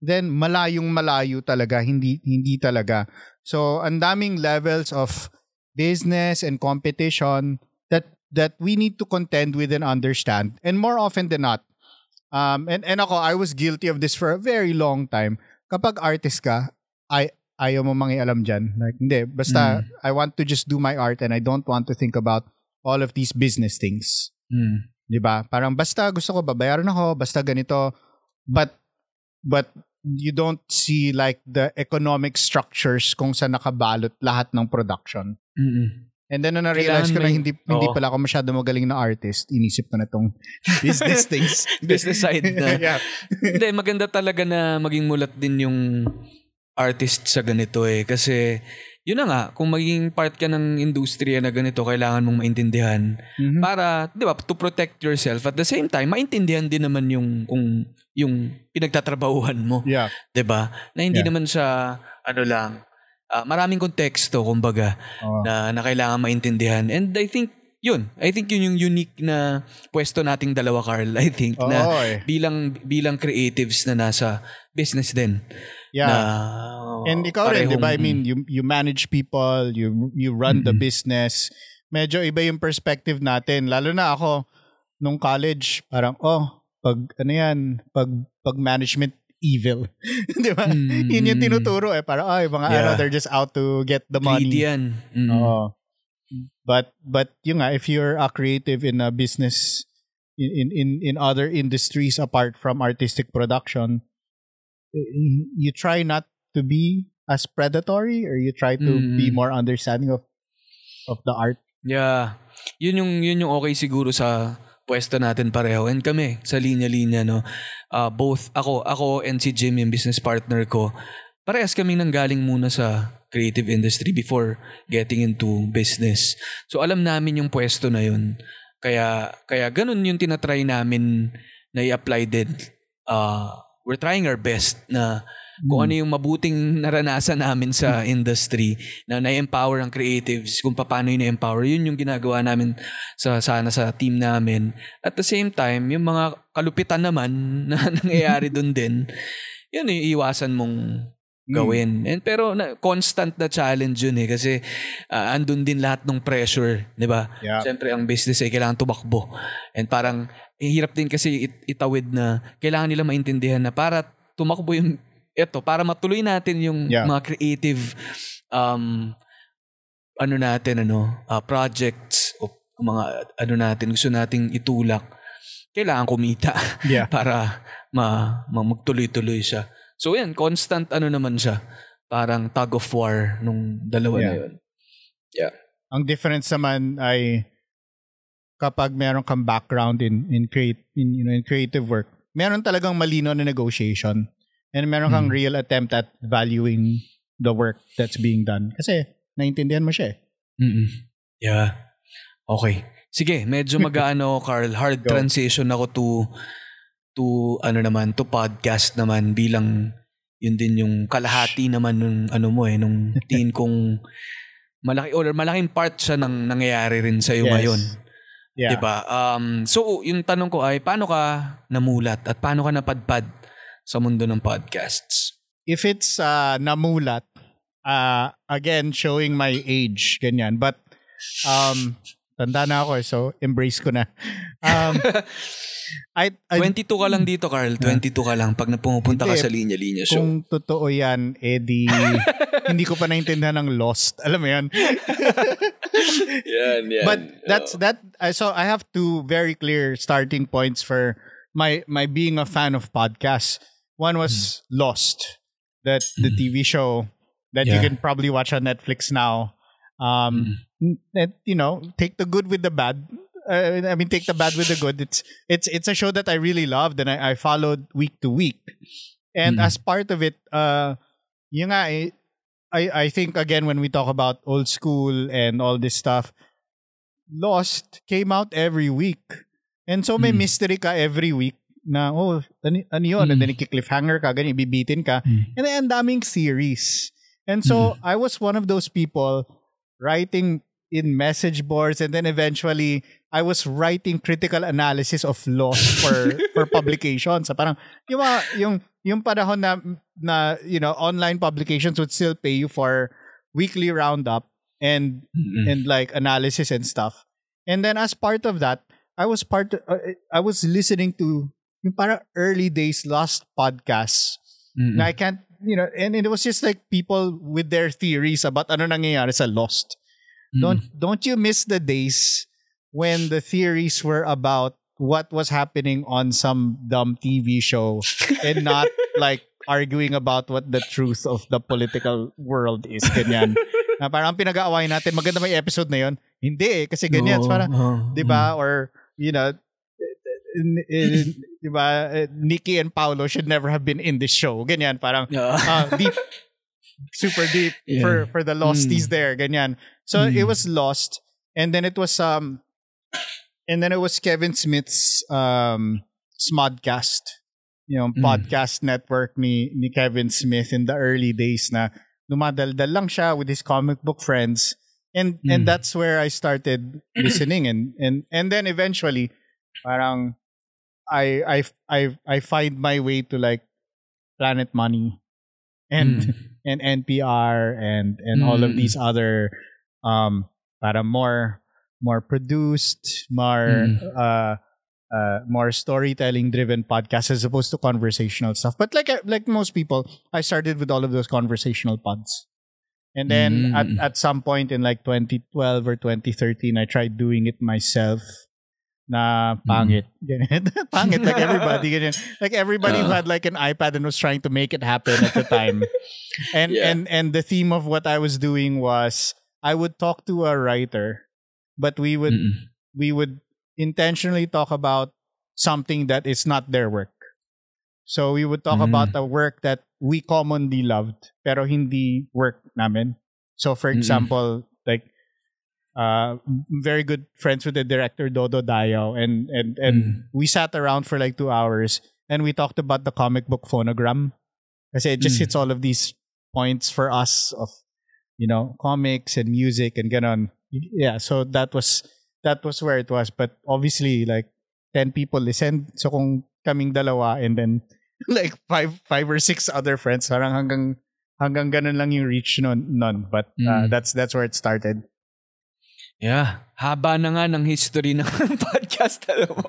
then malayong malayo talaga, hindi hindi talaga. So, ang daming levels of business and competition that that we need to contend with and understand. And more often than not, um, and, and ako, I was guilty of this for a very long time. Kapag artist ka, ay, ayaw mo mangialam dyan. Like, hindi. Basta, I want to just do my art and I don't want to think about all of these business things. Mm. 'di ba? Parang basta gusto ko babayaran ako, basta ganito. But but you don't see like the economic structures kung saan nakabalot lahat ng production. Mm-mm. And then na na-realize ko na hindi hindi Oo. pala ako masyado magaling na artist, inisip ko na tong business things. Business side na. yeah. Hindi, maganda talaga na maging mulat din yung artist sa ganito eh. Kasi, yun na nga, kung maging part ka ng industriya na ganito, kailangan mong maintindihan Mhm. para, di ba, to protect yourself. At the same time, maintindihan din naman yung, kung, yung pinagtatrabahuhan mo. Yeah. 'di ba? Na hindi Yeah. naman siya ano lang ah, maraming konteksto kumbaga Oo. na na kailangan maintindihan. And I think yun, I think yun yung unique na pwesto nating dalawa Carl. I think Oo, na eh. bilang bilang creatives na nasa business din. Yeah. Na, And ikaw rin, di ba? I mean, you, you manage people, you you run the Mm-mm. business. Medyo iba yung perspective natin. Lalo na ako, nung college, parang, oh, pag, ano yan, pag, pag management evil. di ba? Mm. Yun yung tinuturo eh. Parang, ay, mga Yeah. ano, they're just out to get the greedy money. yan. Mm. Oo. But, but yun nga, if you're a creative in a business, in, in, in, other industries apart from artistic production, you try not to be as predatory or you try to Mm. be more understanding of of the art. Yeah. Yun yung yun yung okay siguro sa pwesto natin pareho and kami sa linya-linya no. Ah, both ako ako and si Jim yung business partner ko. Parehas kaming nanggaling muna sa creative industry before getting into business. So alam namin yung pwesto na yun. Kaya kaya ganun yung tinatry namin na i-apply din. Ah, we're trying our best na kung ano yung mabuting naranasan namin sa industry na na-empower ang creatives, kung paano yung na-empower, yun yung ginagawa namin sa sana sa team namin. At the same time, yung mga kalupitan naman na nangyayari doon din, yun yung iwasan mong gawin. And pero na, constant na challenge yun eh kasi ah, andun din lahat ng pressure, 'di ba? Yeah. Siyempre ang business ay kailangan tumakbo. And parang eh, hirap din kasi it- itawid na kailangan nila maintindihan na para tumakbo yung eto para matuloy natin yung Yeah. mga creative um ano natin ano ah, projects o mga ano natin gusto nating itulak kailangan kumita Yeah. para ma, ma magtuloy-tuloy siya. So yan, constant ano naman siya. Parang tug of war nung dalawa na Yeah. yun. Ang difference naman ay kapag meron kang background in in create in you know in creative work, meron talagang malino na negotiation and meron kang Mm. real attempt at valuing the work that's being done. Kasi naintindihan mo siya eh. mm Yeah. Okay. Sige, medyo mag-ano, Carl, hard Go. transition ako to to ano naman, to podcast naman bilang yun din yung kalahati naman nung ano mo eh, nung tingin kong malaki or malaking part siya ng nangyayari rin sa iyo Yes. ngayon. Yeah. 'Di ba? Um so yung tanong ko ay paano ka namulat at paano ka napadpad sa mundo ng podcasts? If it's uh, namulat, uh, again, showing my age, ganyan. But, um, tanda na ako eh, so embrace ko na. Um, I, I, 22 ka lang dito, Carl. 22 ka lang pag napumupunta ka sa linya-linya show. kung totoo yan, eh di, hindi ko pa naintindihan ng Lost. Alam mo yan? yan, yan. But that's that. uh, So I have two very clear starting points for my my being a fan of podcasts. One was Lost, that the TV show that you Yeah. can probably watch on Netflix now. Um, that you know, take the good with the bad. Uh, I mean, take the bad with the good. It's it's it's a show that I really loved and I, I followed week to week. And Mm. as part of it, uh, yun nga, eh, I I think again when we talk about old school and all this stuff, Lost came out every week. And so may Mm. mystery ka every week na, oh, ano, ano yun? And then cliffhanger ka, ganyan, bibitin ka. Mm. And then ang daming series. And so I was one of those people writing in message boards and then eventually I was writing critical analysis of Lost for for publication. So parang yung mga, yung yung panahon na na you know online publications would still pay you for weekly roundup and Mm-mm. and like analysis and stuff. And then as part of that, I was part uh, I was listening to yung para early days Lost podcasts. Mm-mm. Na I can't, you know, and it was just like people with their theories about ano nangyayari sa Lost. Don't don't you miss the days when the theories were about what was happening on some dumb TV show and not like arguing about what the truth of the political world is ganyan. na parang pinag-aaway natin maganda may episode na yon. Hindi eh kasi ganyan Oo, parang oo, 'di ba or you know in, in, 'di ba eh, Nikki and Paolo should never have been in this show. Ganyan parang Yeah. uh, deep super deep Yeah. for for the losties Mm. there ganyan so Mm. it was lost and then it was um and then it was Kevin Smith's um Smodcast you know Mm. podcast network ni ni Kevin Smith in the early days na dumadaldal lang siya with his comic book friends and and Mm. that's where I started listening and and and then eventually parang I I I I find my way to like Planet Money and Mm. and NPR and and all of Mm. these other um para more more produced more Mm. uh uh more storytelling driven podcasts as opposed to conversational stuff but like like most people I started with all of those conversational pods and then at Mm. at some point in like 2012 or 2013 I tried doing it myself na pangit. Ganyan. pangit like everybody. Ganyan. Like everybody who Ah. had like an iPad and was trying to make it happen at the time. and Yeah. and and the theme of what I was doing was I would talk to a writer, but we would Mm-mm. we would intentionally talk about something that is not their work. So we would talk Mm. about a work that we commonly loved pero hindi work namin. So for Mm-mm. example, like uh very good friends with the director Dodo Dayo and and and Mm. we sat around for like 2 hours and we talked about the comic book phonogram. I say it just Mm. hits all of these points for us of you know, comics and music and get on. Yeah, so that was that was where it was. But obviously, like ten people listened. So kung kaming dalawa and then like five five or six other friends, parang hanggang hanggang ganun lang yung reach nun. nun. But uh, Mm. that's that's where it started. Yeah. Haba na nga ng history ng podcast. Alam mo.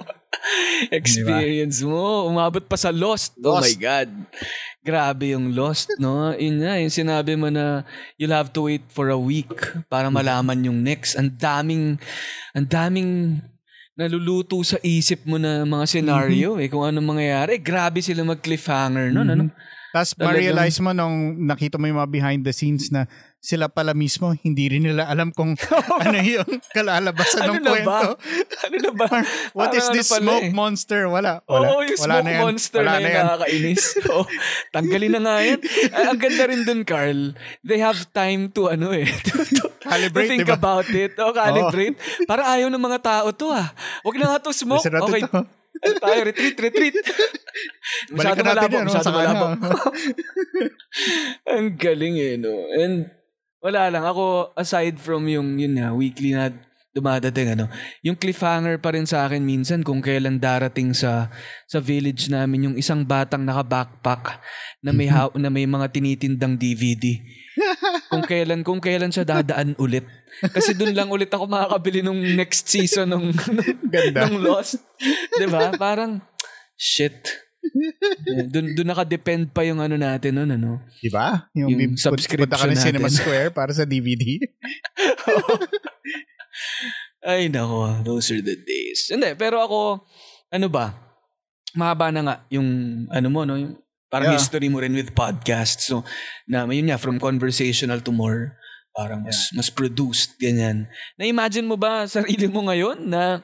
Experience mo. Umabot pa sa Lost. Oh my Lost. God. Grabe yung Lost, no? Yun nga, yung sinabi mo na you'll have to wait for a week para malaman yung next. Ang daming, ang daming naluluto sa isip mo na mga scenario eh kung anong mangyayari. Grabe sila mag-cliffhanger nun, ano? Tapos ma-realize mo nung nakita mo yung mga behind the scenes na sila pala mismo, hindi rin nila alam kung ano yung kalalabasan Ano ng na ba? kwento. Ano na ba? What is this ano smoke eh. monster? Wala. Wala. Oo, yung Wala smoke na yan. monster Wala na, na yan. nakakainis. Oo, tanggalin na nga yan. Ay, ang ganda rin dun, Carl. They have time to ano eh. To, to, Calibrate, to think diba? about it. O, calibrate. Para ayaw ng mga tao to ah. Huwag na nga to smoke. Okay, to. Ano tayo, retreat, retreat. Masyado malabo, no? masyado malabo. ano. Ang galing eh, no? And wala lang. Ako, aside from yung, yun nga, weekly na dumadating, ano, yung cliffhanger pa rin sa akin minsan kung kailan darating sa sa village namin yung isang batang naka-backpack na may ha- na may mga tinitindang DVD. kung kailan kung kailan siya dadaan ulit. Kasi doon lang ulit ako makakabili nung next season ng Ganda. ng Lost. 'Di ba? Parang shit. Doon doon nakadepend pa yung ano natin noon ano. Diba? Yung, Yung yung subscription punta ka ng Cinema. Square para sa DVD. Ay nako, those are the days. Hindi, pero ako ano ba? Mahaba na nga yung ano mo no, yung parang Yeah. history mo rin with podcasts. So, na yun nga from conversational to more parang mas mas produced ganyan. Na-imagine mo ba sarili mo ngayon na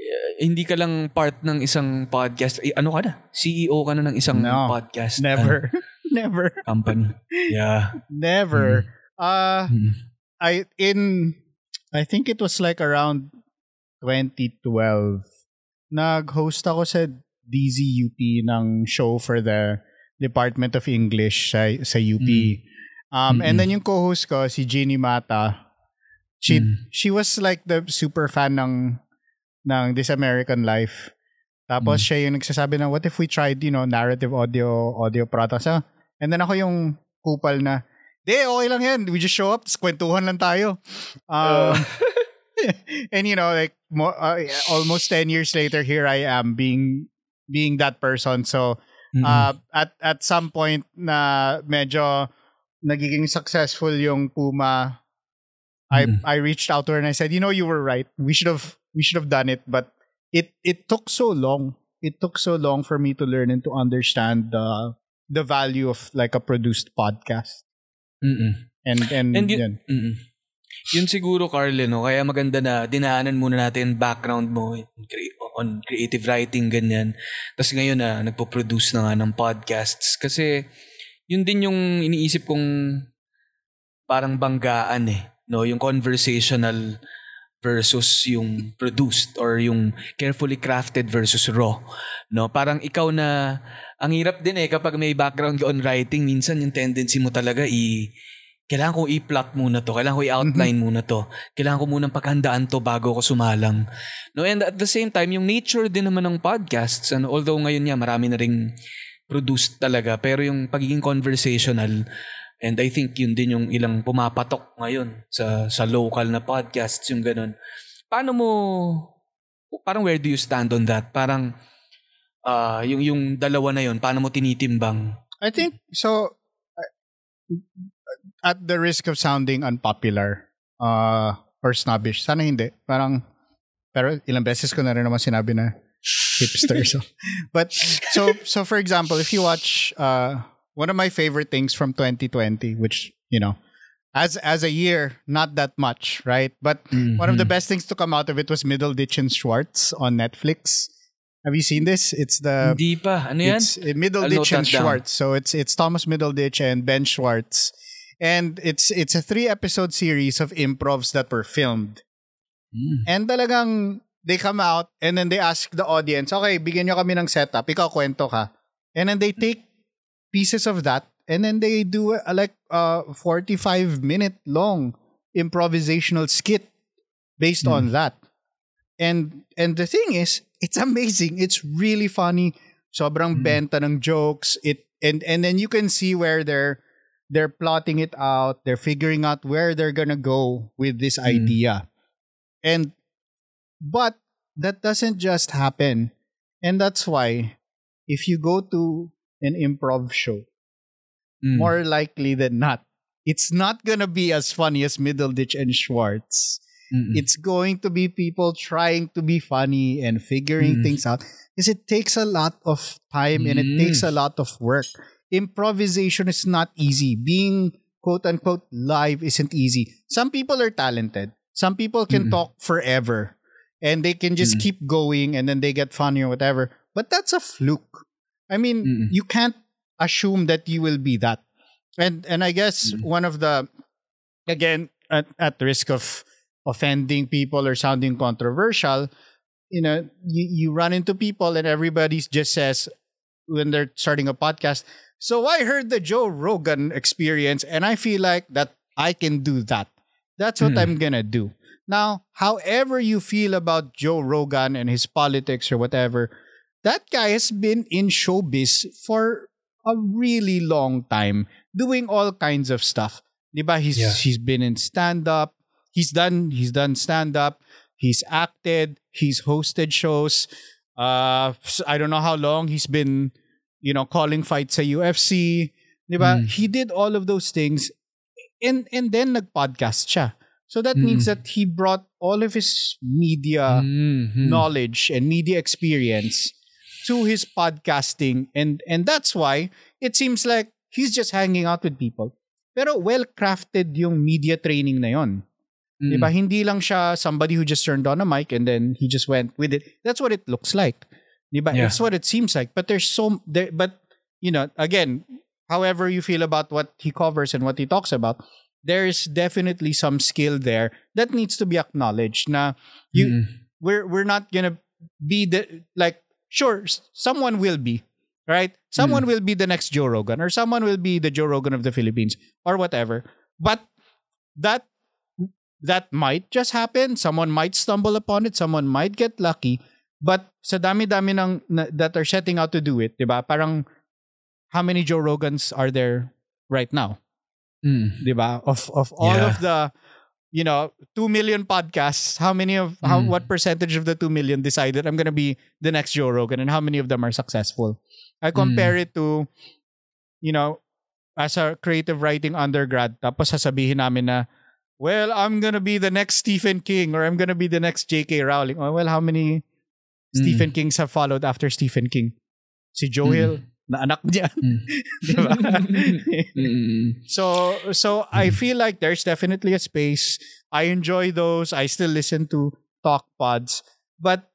eh, hindi ka lang part ng isang podcast. Eh, ano ka na? CEO ka na ng isang No. podcast Never. Never. uh, company. Yeah. Never. Uh, Mm. I in I think it was like around 2012 nag-host ako sa DZUP ng show for the Department of English sa, sa UP. Mm. Um Mm-mm. and then yung co-host ko si Jeannie Mata. She Mm. she was like the super fan ng ng This American Life. Tapos Mm. siya yung nagsasabi na what if we tried, you know, narrative audio audio products. Ah, And then ako yung kupal na Di, okay lang yan. We just show up, tapos kwentuhan lang tayo. Um, and you know, like mo, uh, almost 10 years later, here I am being being that person. So, Mm-mm. uh, at at some point na medyo nagiging successful yung Puma, I Mm. I reached out to her and I said, you know, you were right. We should have we should have done it, but it it took so long. It took so long for me to learn and to understand the the value of like a produced podcast. Mm-mm. And and, And yun. yun, mm yun siguro, Carl, no? kaya maganda na dinaanan muna natin background mo on creative writing, ganyan. Tapos ngayon na nagpo-produce na nga ng podcasts. Kasi yun din yung iniisip kong parang banggaan eh. No? Yung conversational versus yung produced or yung carefully crafted versus raw. No? Parang ikaw na ang hirap din eh kapag may background on writing, minsan yung tendency mo talaga i kailangan ko i-plot muna to, kailangan ko i-outline muna to, kailangan ko munang paghandaan to bago ko sumalang. No, and at the same time, yung nature din naman ng podcasts, ano, although ngayon nga marami na ring produced talaga, pero yung pagiging conversational, and I think yun din yung ilang pumapatok ngayon sa sa local na podcasts, yung ganun. Paano mo, parang where do you stand on that? Parang, ah yung, yung dalawa na yun, paano mo tinitimbang? I think so. uh, At the risk of sounding unpopular uh, or snobbish, sana hindi. Parang, pero ilang beses ko na rin naman sinabi na hipster. so. But so so for example, if you watch uh, one of my favorite things from 2020, which you know, as as a year, not that much, right? But one of the best things to come out of it was Middleditch and Schwartz on Netflix. Have you seen this? It's the Hindi pa. Ano yan? It's uh, I'll Middleditch and. Schwartz. So it's it's Thomas Middleditch and Ben Schwartz. And it's it's a three episode series of improvs that were filmed. Mm. And talagang they come out and then they ask the audience, okay, bigyan nyo kami ng setup, ikaw kwento ka. And then they take pieces of that and then they do a, like a 45 minute long improvisational skit based on mm. that. And and the thing is, it's amazing. It's really funny. Sobrang mm. benta ng jokes. It and and then you can see where they're they're plotting it out. They're figuring out where they're gonna go with this mm. idea. And but that doesn't just happen. And that's why if you go to an improv show, Mm. more likely than not, it's not gonna be as funny as Middleditch and Schwartz. Mm-mm. It's going to be people trying to be funny and figuring Mm. things out because it takes a lot of time and it Mm. takes a lot of work. Improvisation is not easy. Being quote unquote live isn't easy. Some people are talented. Some people can Mm. talk forever and they can just Mm. keep going and then they get funny or whatever. But that's a fluke. I mean, Mm-mm. you can't assume that you will be that. And and I guess Mm. one of the again at, at risk of offending people or sounding controversial, you know, you, you run into people and everybody just says when they're starting a podcast, so I heard the Joe Rogan experience and I feel like that I can do that. That's what Hmm. I'm gonna do. Now, however you feel about Joe Rogan and his politics or whatever, that guy has been in showbiz for a really long time, doing all kinds of stuff. Diba? He's Yeah. he's been in stand up. He's done he's done stand up. He's acted. He's hosted shows. Uh, I don't know how long he's been, you know, calling fights at UFC. Diba? Mm. He did all of those things, and and then nag-podcast siya. So that Mm. means that he brought all of his media Mhm. knowledge and media experience to his podcasting and and that's why it seems like he's just hanging out with people pero well crafted yung media training na yon Mm. 'di ba hindi lang siya somebody who just turned on a mic and then he just went with it that's what it looks like. ba Yeah. it's what it seems like but there's so there but you know again however you feel about what he covers and what he talks about there's definitely some skill there that needs to be acknowledged na you Mm. we're we're not gonna be the like sure someone will be right? Someone will be the next joe rogan or someone will be the joe rogan of the philippines or whatever. But that that might just happen. Someone might stumble upon it. Someone might get lucky. But sa dami-dami ng na- that are setting out to do it 'di ba? Parang how many joe rogans are there right now? Mm. 'di ba? Of of all Yeah. of the you know, 2 million podcasts, how many of how Mm. what percentage of the 2 million decided I'm going to be the next Joe Rogan and how many of them are successful? I compare it to you know, as a creative writing undergrad, tapos sasabihin namin na well, I'm gonna be the next Stephen King or I'm gonna be the next J.K. Rowling. Oh, well, how many Stephen Kings have followed after Stephen King? Si Joe Mm. Hill, na anak niya. Mm. Diba? Mm. So so I feel like there's definitely a space. I enjoy those. I still listen to talk pods, but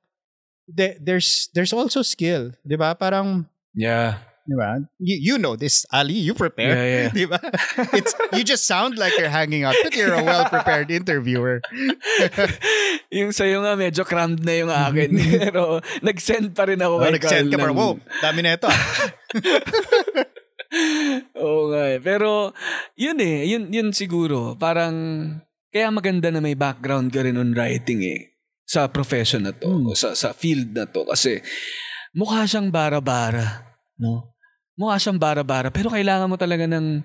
the- there's there's also skill, 'di ba? Parang Yeah. 'Di ba? You, you know this, Ali. You prepare, Yeah, yeah. 'di ba? It's you just sound like you're hanging out, but you're a well-prepared interviewer. yung sa'yo nga medyo crammed na yung akin. Pero nag-send pa rin ako Oh, kay nag-send ka ng- wow, dami na ito. ah." Oo nga eh. Pero, yun eh. Yun, yun siguro. Parang, kaya maganda na may background ka rin on writing eh. Sa profession na to. Hmm. o Sa, sa field na to. Kasi, mukha siyang bara-bara. No? Mukha siyang bara-bara. Pero kailangan mo talaga ng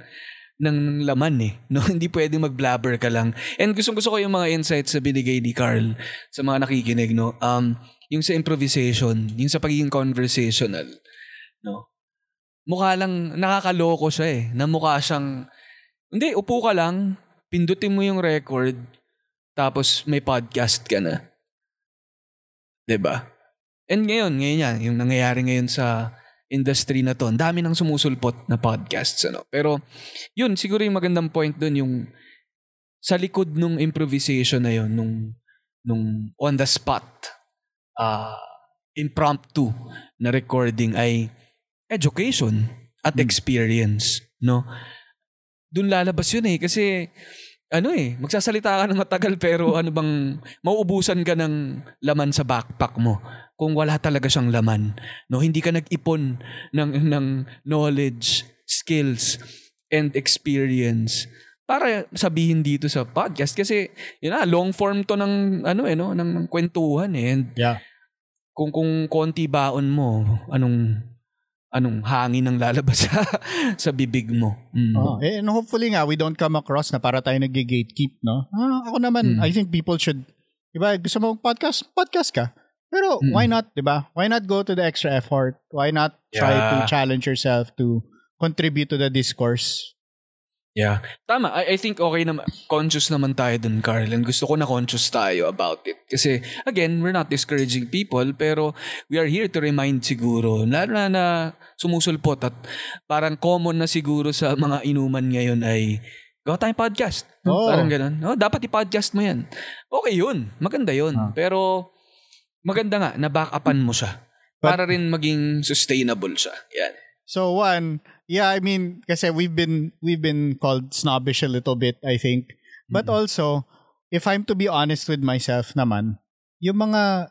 ng laman eh. No? Hindi pwedeng mag-blabber ka lang. And gusto gusto ko yung mga insights na binigay ni Carl sa mga nakikinig. No? Um, yung sa improvisation, yung sa pagiging conversational. No? mukha lang, nakakaloko siya eh. Na mukha siyang, hindi, upo ka lang, pindutin mo yung record, tapos may podcast ka na. ba? And ngayon, ngayon yan, yung nangyayari ngayon sa industry na to, ang dami nang sumusulpot na podcasts. Ano? Pero, yun, siguro yung magandang point doon, yung sa likod nung improvisation na yun, nung, nung on the spot, ah impromptu na recording ay education at experience, no? Doon lalabas yun eh kasi ano eh, magsasalita ka ng matagal pero ano bang mauubusan ka ng laman sa backpack mo kung wala talaga siyang laman. No, hindi ka nag-ipon ng ng knowledge, skills and experience para sabihin dito sa podcast kasi yun na long form to ng ano eh no ng, ng kwentuhan eh and Yeah. kung kung konti baon mo, anong anong hangin ang lalabas sa, sa bibig mo. Mm. Oh, and hopefully nga we don't come across na para tayo nag-gatekeep, no? Ah, ako naman, Mm. I think people should, di ba, gusto mo podcast, podcast ka. Pero Mm. why not, di ba? Why not go to the extra effort? Why not try to Yeah. challenge yourself to contribute to the discourse? Yeah. Tama. I, I think okay naman. Conscious naman tayo dun, Carl. And gusto ko na conscious tayo about it. Kasi, again, we're not discouraging people, pero we are here to remind siguro, lalo na na sumusulpot at parang common na siguro sa mga inuman ngayon ay gawa tayong podcast. Oo. Parang ganun. No, dapat i-podcast mo yan. Okay yun. Maganda yun. Ah. Pero, maganda nga na back-upan mo siya. But- para rin maging sustainable siya. Yan. So one, yeah, I mean, kasi we've been we've been called snobbish a little bit, I think. But also, if I'm to be honest with myself naman, yung mga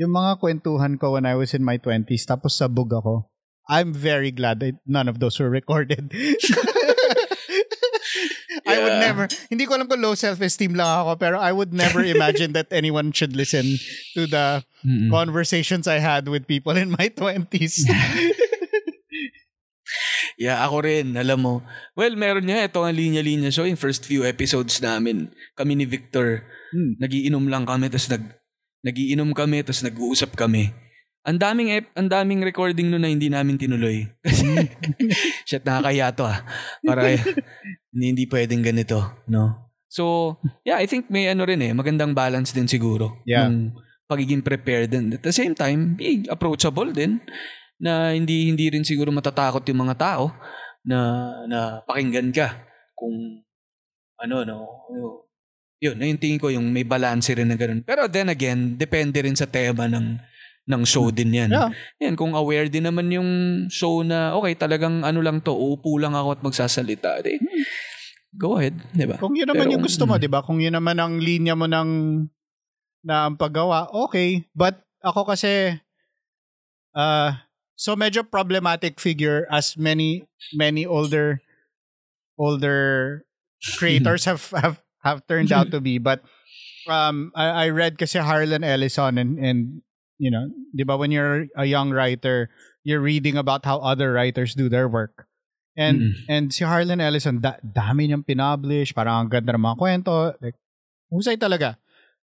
yung mga kwentuhan ko when I was in my 20s, tapos sabog ako. I'm very glad that none of those were recorded. I would never, hindi ko alam kung low self-esteem lang ako, pero I would never imagine that anyone should listen to the Mm-mm. conversations I had with people in my 20s. Yeah, ako rin, alam mo. Well, meron nga ito ang linya-linya show, yung first few episodes namin. Kami ni Victor, Hmm. nagiinom lang kami, tapos nag, nagiinom kami, tapos nag-uusap kami. Ang daming, ep- ang daming recording nun na hindi namin tinuloy. Kasi, shit, nakakaya to ah. Para, hindi, hindi pwedeng ganito, no? So, yeah, I think may ano rin eh, magandang balance din siguro. Yeah. Yung pagiging prepared din. At the same time, being approachable din na hindi hindi rin siguro matatakot yung mga tao na na pakinggan ka kung ano no yun na yung tingin ko yung may balance rin na ganun pero then again depende rin sa tema ng ng show din yan Yeah. yan kung aware din naman yung show na okay talagang ano lang to uupo lang ako at magsasalita di go ahead di ba Kung yun naman Pero, yung gusto mo, mm. 'di ba? Kung yun naman ang linya mo ng na ang paggawa, okay. But ako kasi uh so medyo problematic figure as many many older older creators have have have turned out to be. But um I, I read kasi Harlan Ellison and and you know, 'di ba when you're a young writer, you're reading about how other writers do their work. And Mm. and si Harlan Ellison, da- dami niyang pinablish, parang ang ganda ng mga kwento. Like, husay talaga.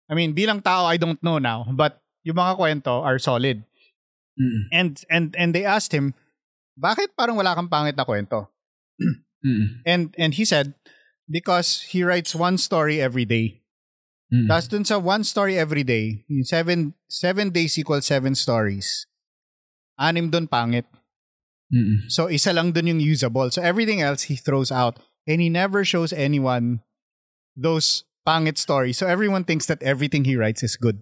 I mean, bilang tao, I don't know now, but yung mga kwento are solid. Mm-mm. And and and they asked him, bakit parang wala kang pangit na kwento? Mm-mm. And and he said, because he writes one story every day. Mm-mm. Tapos dun sa one story every day, yung seven, seven days equals seven stories. Anim dun pangit. Mm-mm. So isa lang dun yung usable. So everything else he throws out. And he never shows anyone those pangit stories. So everyone thinks that everything he writes is good.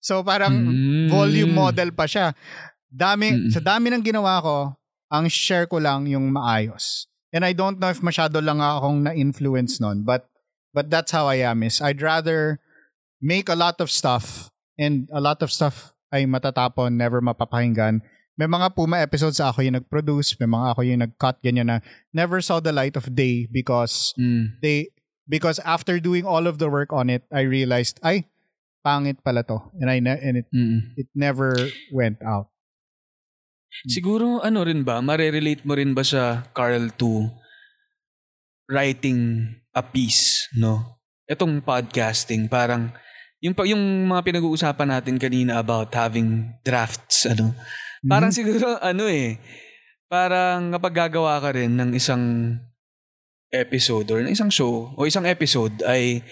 So parang Mm. volume model pa siya. Dami, Mm-mm. sa dami ng ginawa ko, ang share ko lang yung maayos. And I don't know if masyado lang akong na-influence nun, but but that's how I am is I'd rather make a lot of stuff and a lot of stuff ay matatapon, never mapapakinggan. May mga Puma episodes ako yung nag-produce, may mga ako yung nag-cut, ganyan na never saw the light of day because Mm. they because after doing all of the work on it, I realized, ay, pangit pala to. And I ne- and it Mm. it never went out. Siguro ano rin ba, marerelate mo rin ba sa Carl to writing a piece, no? Itong podcasting, parang yung yung mga pinag-uusapan natin kanina about having drafts, ano. Parang siguro ano eh, parang kapag gagawa ka rin ng isang episode or ng isang show o isang episode ay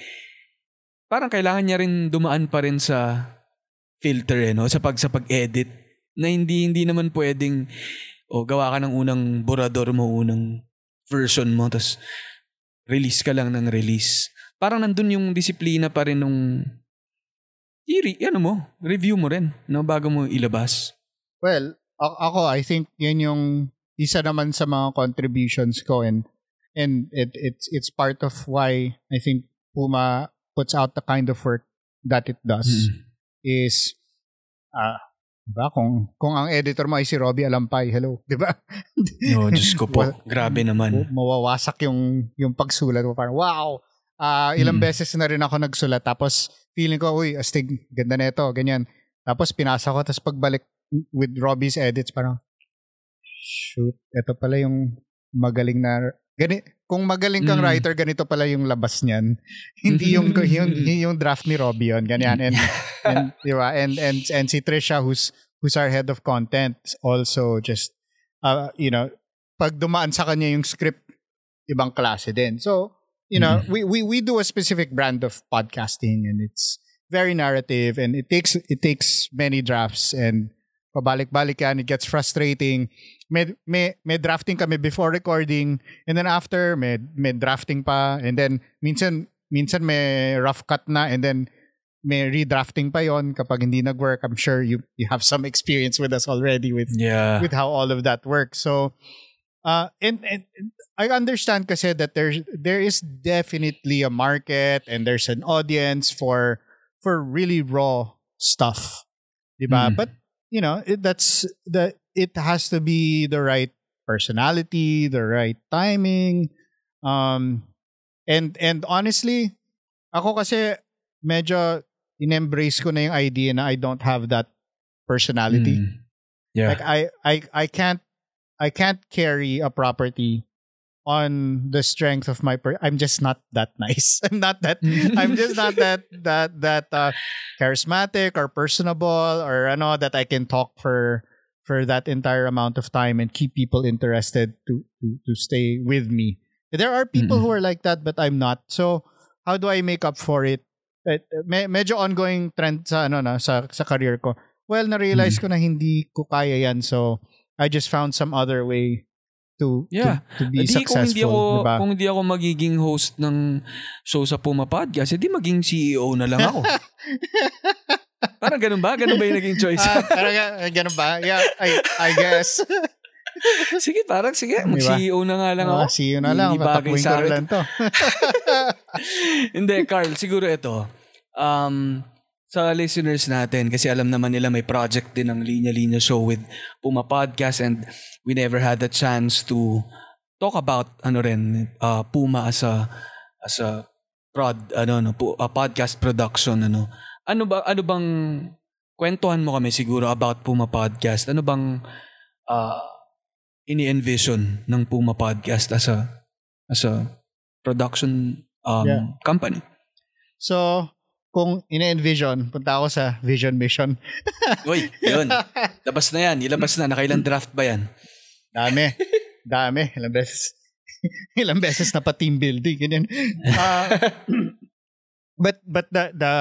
parang kailangan niya rin dumaan pa rin sa filter eh, no? sa pag sa pag-edit na hindi hindi naman pwedeng o gawa ka ng unang borador mo, unang version mo, tapos release ka lang ng release. Parang nandun yung disiplina pa rin nung i ano mo, review mo rin, no, bago mo ilabas. Well, a- ako, I think yan yung isa naman sa mga contributions ko and and it it's it's part of why I think Puma puts out the kind of work that it does Mm. is ah diba? Kung, kung ang editor mo ay si Robbie Alampay, hello, di ba? No, Diyos ko po. Grabe naman. mawawasak yung yung pagsulat mo parang wow ah ilang Mm. beses na rin ako nagsulat tapos feeling ko uy astig ganda nito ganyan tapos pinasa ko tapos pagbalik with Robbie's edits parang shoot ito pala yung magaling na gani kung magaling kang Mm. writer ganito pala yung labas niyan. Hindi yung yung yung draft ni Robbie yun ganyan. And and di ba? And and and si Trisha who's who's our head of content also just uh, you know pag dumaan sa kanya yung script ibang klase din. So you know we, we we do a specific brand of podcasting and it's very narrative and it takes it takes many drafts and pabalik-balik yan it gets frustrating may, may, may drafting kami before recording and then after may, may drafting pa and then minsan minsan may rough cut na and then may redrafting pa yon kapag hindi nag-work I'm sure you you have some experience with us already with Yeah. with how all of that works. So, uh, and, and I understand kasi that there's there is definitely a market and there's an audience for for really raw stuff. Diba? Mm. But, you know, it, that's the it has to be the right personality, the right timing. Um and and honestly, ako kasi medyo in-embrace ko na yung idea na I don't have that personality. Mm. Yeah. Like I I I can't I can't carry a property on the strength of my per- I'm just not that nice. I'm not that I'm just not that that that uh, charismatic or personable or I know that I can talk for for that entire amount of time and keep people interested to to, to stay with me. There are people Mm-mm. who are like that but I'm not. So how do I make up for it? Eh, me- medyo ongoing trend sa ano na sa sa career ko. Well, na-realize ko na hindi ko kaya yan. So I just found some other way to Yeah. to, to be Hindi kung successful, hindi ako diba? kung hindi ako magiging host ng show sa Puma Podcast, edi maging CEO na lang ako. Parang ganun ba? Ganun ba yung naging choice? ah, parang ga- ganun ba? Yeah, I, I guess. sige, parang sige, Diba? mag-CEO na nga lang ako. Ah, you na lang. Hindi bagay sa akin. lang to. Hindi, Carl, siguro ito. Um, sa listeners natin, kasi alam naman nila may project din ng Linya Linya Show with Puma Podcast and we never had the chance to talk about ano rin uh, Puma as a as a prod ano no a podcast production ano. Ano ba ano bang kwentuhan mo kami siguro about Puma Podcast? Ano bang uh, ini-envision ng Puma Podcast as a as a production um, Yeah. company? So, kung ine-envision, punta ako sa Vision Mission. Uy, yun. Labas na yan. Ilabas na. Nakailang draft ba yan? Dami. Dami. Ilang beses. Ilang beses na pa team building. Ganyan. Ah, but but the the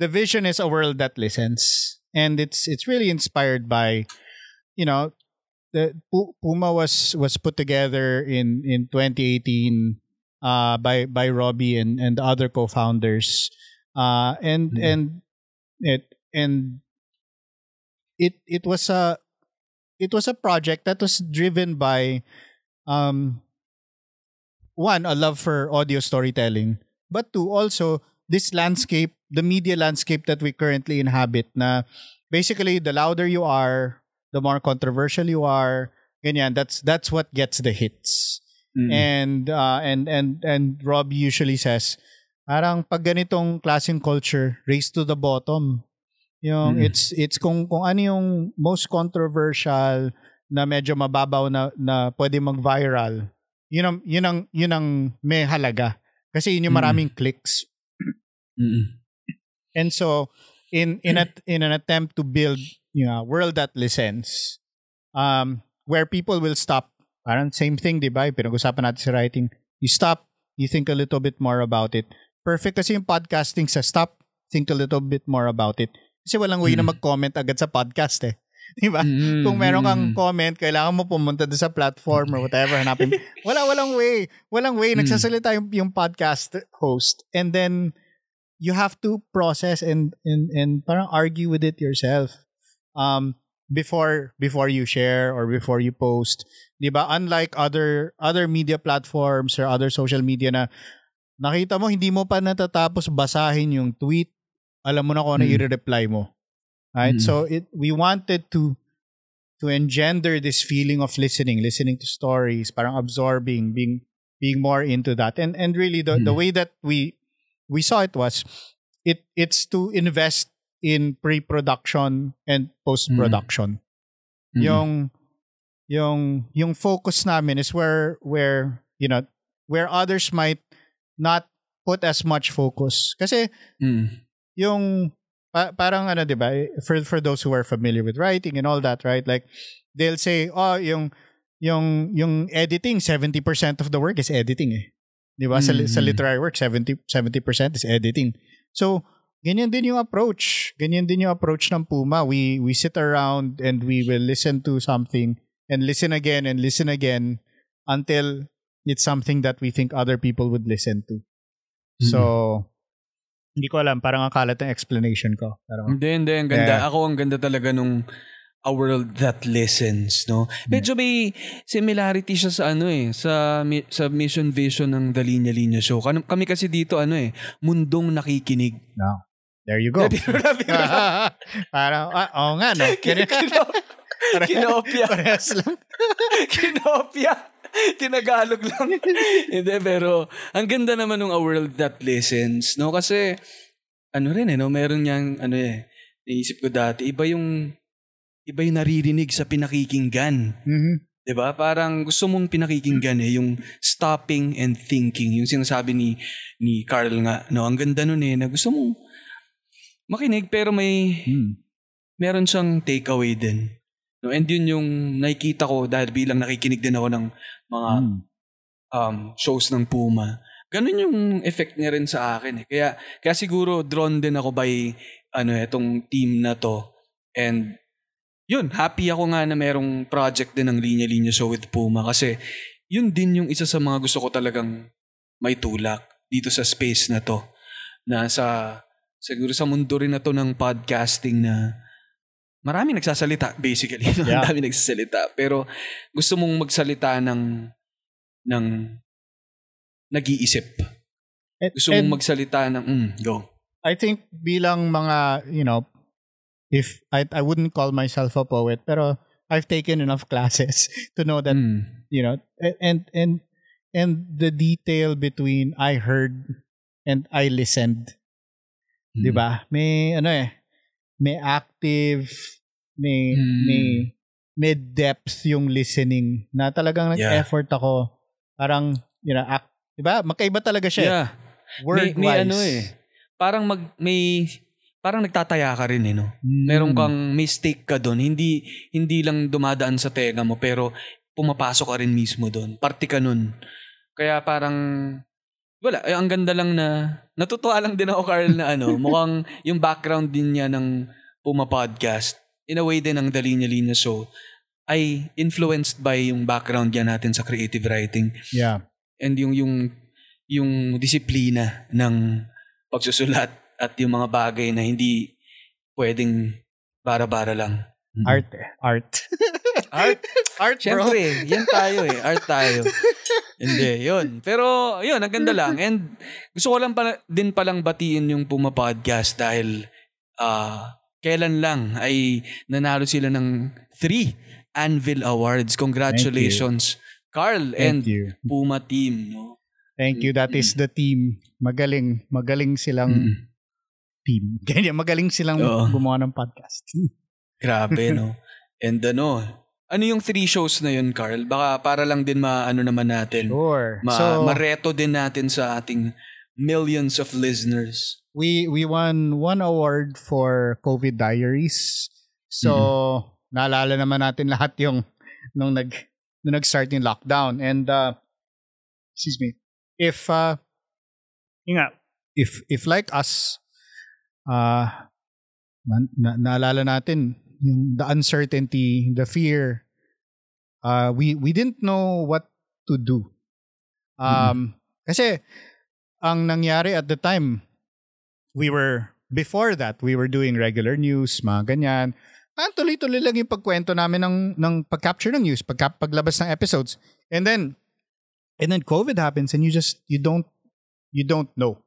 the vision is a world that listens and it's it's really inspired by you know the Pu- Puma was was put together in in 2018 uh by by Robbie and and the other co-founders uh and Mhm. and it and it it was a it was a project that was driven by um one a love for audio storytelling but two also this landscape the media landscape that we currently inhabit na basically the louder you are the more controversial you are ganyan that's that's what gets the hits Mm. and uh, and and and Rob usually says parang pag ganitong klaseng culture race to the bottom yung Mm. it's it's kung kung ano yung most controversial na medyo mababaw na na pwede mag-viral yun ang yun ang yun ang may halaga kasi yun yung Mm. maraming clicks Mm. and so in in a, in an attempt to build you know, world that listens um where people will stop parang same thing di ba pinag-usapan natin sa writing you stop you think a little bit more about it perfect kasi yung podcasting sa stop think a little bit more about it kasi walang way na Mm. mag-comment agad sa podcast eh di ba Mm. kung meron kang Mm. comment, kailangan mo pumunta doon sa platform or whatever, hanapin. Wala, walang way. Walang way. Mm. Nagsasalita yung, yung podcast host. And then, you have to process and, and, and parang argue with it yourself. Um, before before you share or before you post. 'Di ba? Unlike other other media platforms or other social media na nakita mo hindi mo pa natatapos basahin yung tweet, alam mo na kung ano Mm. i-reply mo. Right? Mm. So it we wanted to to engender this feeling of listening, listening to stories, parang absorbing, being being more into that. And and really the the Mm. way that we we saw it was it it's to invest in pre-production and post-production. Mm. Yung yung yung focus namin is where where you know where others might not put as much focus. Kasi Mm. yung pa- parang ano 'di ba for for those who are familiar with writing and all that right like they'll say oh yung yung yung editing 70% of the work is editing eh 'di ba sa, li- sa Mhm. literary work 70 70% is editing so ganyan din yung approach ganyan din yung approach ng Puma we we sit around and we will listen to something and listen again and listen again until it's something that we think other people would listen to so hindi ko alam parang ang kalat ng explanation ko Parang, Hindi, hindi. Ang ganda. Yeah. Ako, ang ganda talaga nung A World That Listens, no? Medyo may similarity siya sa ano eh, sa, sa mission vision ng The Linya Linya Show. Kan- Kami kasi dito, ano eh, mundong nakikinig. no. There you go. Parang, ah, oo nga, no? Kino- Kinopia. Parehas lang. Kinopia. Tinagalog lang. Hindi, pero ang ganda naman ng A World That Listens, no? Kasi, ano rin eh, no? Meron niyang, ano eh, naisip ko dati, iba yung, iba yung naririnig sa pinakikinggan. Mhm. 'Di ba? Parang gusto mong pinakikinggan eh yung stopping and thinking, yung sinasabi ni ni Carl nga, no, ang ganda nun eh, na gusto mong makinig pero may Hmm. meron siyang takeaway din. No, and yun yung nakikita ko dahil bilang nakikinig din ako ng mga Hmm. um, shows ng Puma. Ganun yung effect niya rin sa akin eh. Kaya kaya siguro drawn din ako by ano etong team na to. And yun, happy ako nga na merong project din ng Linya Linya Show with Puma kasi yun din yung isa sa mga gusto ko talagang may tulak dito sa space na to. Na sa, siguro sa mundo rin na to ng podcasting na marami nagsasalita basically. No? Yeah. Ang dami nagsasalita. Pero gusto mong magsalita ng ng nag-iisip. And- Gusto and mong magsalita ng, mm, go. I think bilang mga, you know, if I I wouldn't call myself a poet, pero I've taken enough classes to know that, Mm. you know, and and and the detail between I heard and I listened, Mm. 'di ba? May ano eh, may active, may Mm. may may depth yung listening na talagang Yeah. nag-effort ako. Parang, you know, act, 'di ba? Magkaiba talaga siya. Yeah. Word may, may ano eh. Parang mag, may, parang nagtataya ka rin eh, no? Hmm. Meron kang mistake ka doon. Hindi, hindi lang dumadaan sa tenga mo, pero pumapasok ka rin mismo doon. Party ka nun. Kaya parang, wala, eh, ang ganda lang na, natutuwa lang din ako, Carl, na ano, mukhang yung background din niya ng Puma Podcast, in a way din ng Dalinya Linya Show, ay influenced by yung background niya natin sa creative writing Yeah. and yung yung yung disiplina ng pagsusulat at yung mga bagay na hindi pwedeng bara-bara lang. Art eh. Art. Art. Art, bro. Siyempre, yan tayo eh. Art tayo. Hindi, yun. Pero, yun, ang ganda lang. And gusto ko lang pala, din palang batiin yung Puma Podcast dahil ah kailan lang ay nanalo sila ng three Anvil Awards. Congratulations, Carl and Thank you. Puma team. No? Thank you. That is the team. Magaling. Magaling silang Mm. team. Ganyan, magaling silang Oo. gumawa ng podcast. Grabe, no? And ano, ano yung three shows na yun, Carl? Baka para lang din maano naman natin. Sure. Ma- so, mareto din natin sa ating millions of listeners. We we won one award for COVID Diaries. So, Mm-hmm. naalala naman natin lahat yung nung nag nung nag-start yung lockdown and uh excuse me. If uh yun nga, if if like us uh na, naalala natin yung the uncertainty, the fear uh we we didn't know what to do. Um kasi ang nangyari at the time we were before that we were doing regular news, mga ganyan. Ah, tuloy-tuloy lang yung pagkwento namin ng ng pag-capture ng news, pag paglabas ng episodes. And then and then COVID happens and you just you don't you don't know.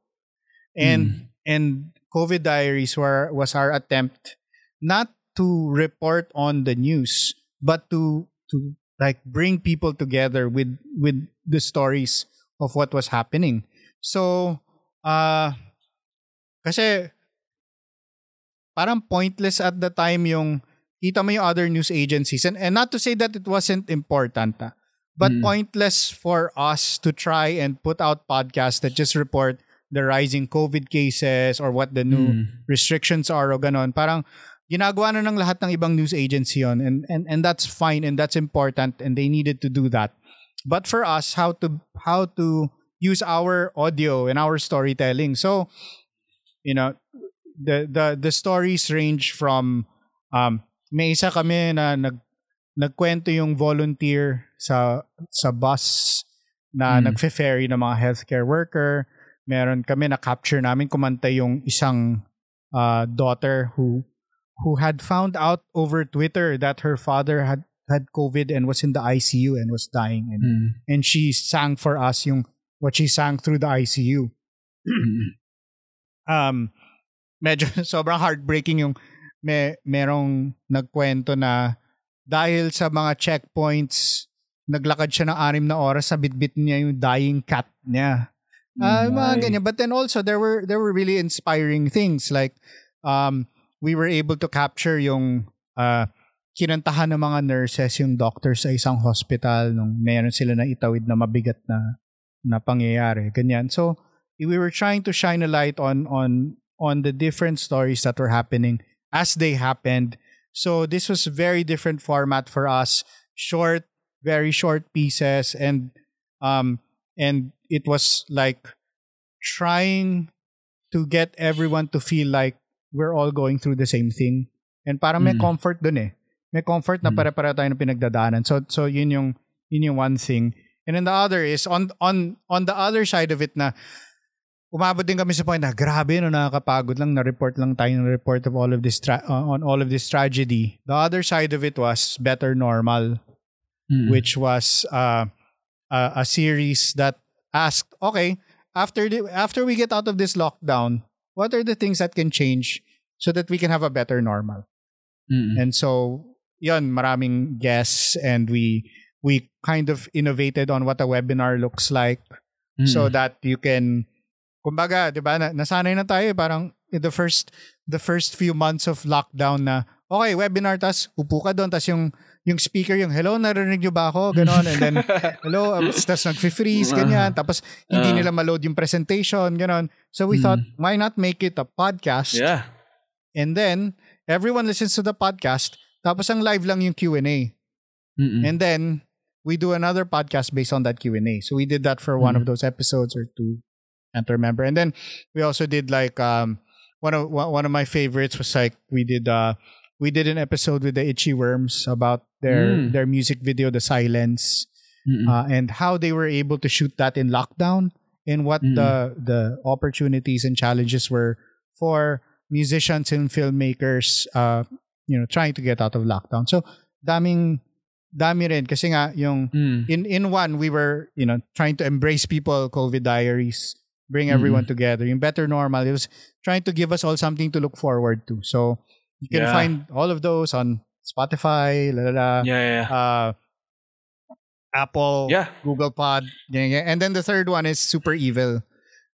And and COVID Diaries were was our attempt not to report on the news but to to like bring people together with with the stories of what was happening. So, uh kasi parang pointless at the time yung kita mo yung other news agencies and, and not to say that it wasn't important ah, but Mm. pointless for us to try and put out podcasts that just report the rising COVID cases or what the new Mm. restrictions are o ganon. Parang ginagawa na ng lahat ng ibang news agency yon and, and and that's fine and that's important and they needed to do that. But for us how to how to use our audio and our storytelling. So, you know, the the the stories range from um may isa kami na nag nagkwento yung volunteer sa sa bus na Mm. nagfe-ferry ng mga healthcare worker. Meron kami na capture namin kumanta yung isang uh, daughter who who had found out over Twitter that her father had had COVID and was in the ICU and was dying and Mm. and she sang for us yung what she sang through the ICU. Um medyo sobrang heartbreaking yung may merong nagkwento na dahil sa mga checkpoints naglakad siya ng anim na oras sa bitbit niya yung dying cat niya. Ah, Mm, mga ganyan. But then also there were there were really inspiring things like um we were able to capture yung uh kinantahan ng mga nurses yung doctor sa isang hospital nung meron sila na itawid na mabigat na na pangyayari. Ganyan. So we were trying to shine a light on on on the different stories that were happening as they happened. So this was a very different format for us. Short, very short pieces and um and it was like trying to get everyone to feel like we're all going through the same thing. And parang may Mm. comfort dun eh. May comfort na Mm. pare-pareho tayo ng pinagdadaanan. So so yun yung yun yung one thing. And then the other is on on on the other side of it na umabot din kami sa point na grabe no nakakapagod lang na report lang tayo ng report of all of this tra- uh, on all of this tragedy. The other side of it was Better Normal Mm. which was uh, a, a series that asked, okay, after the, after we get out of this lockdown, what are the things that can change so that we can have a better normal? Mm. And so, yun, maraming guests and we we kind of innovated on what a webinar looks like Mm. so that you can kumbaga, 'di ba, na, nasanay na tayo eh, parang in the first the first few months of lockdown na okay, webinar tas upo ka doon tas yung yung speaker yung hello narinig niyo ba ako ganon and then hello um, tas nagfi-freeze ganyan tapos hindi Ah. nila ma-load yung presentation ganon so we Mm. thought why not make it a podcast yeah. and then everyone listens to the podcast tapos ang live lang yung Q&A Mm-mm. and then we do another podcast based on that Q&A. So we did that for one Mm. of those episodes or two. Can't remember. And then we also did like um one of one of my favorites was like we did uh we did an episode with the Itchy Worms about their Mm. their music video The Silence uh, and how they were able to shoot that in lockdown and what Mm. the the opportunities and challenges were for musicians and filmmakers uh you know trying to get out of lockdown. So daming dami rin kasi nga yung Mm. in in one we were you know trying to embrace people covid diaries bring everyone together. Yung better normal it was trying to give us all something to look forward to. So you can Yeah. find all of those on spotify la la la Yeah, yeah, uh apple Yeah. google pod and then the third one is super evil.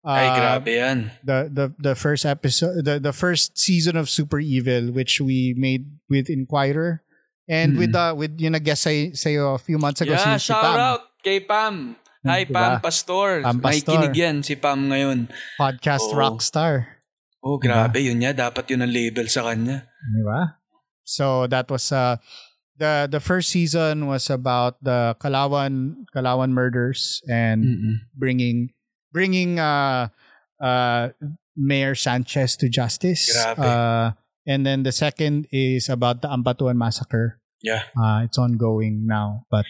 Ay, Uh, grabe yan. the the the first episode the the first season of Super Evil which we made with Inquirer. And with uh, with you know guest say say a few months ago Yeah, si, si shout Pam out kay Pam. Hi, Diba? Pam Pastor. Pam Pastor. Nakikinig yan si Pam ngayon. podcast Oo. rockstar Oh, grabe. Yun niya. Dapat yun ang label sa kanya. di ba so that was uh the the first season was about the Kalawan Kalawan murders and Mm-mm. bringing bringing uh uh Mayor Sanchez to justice Grabe. uh and then the second is about the Ampatuan massacre Yeah. uh it's ongoing now but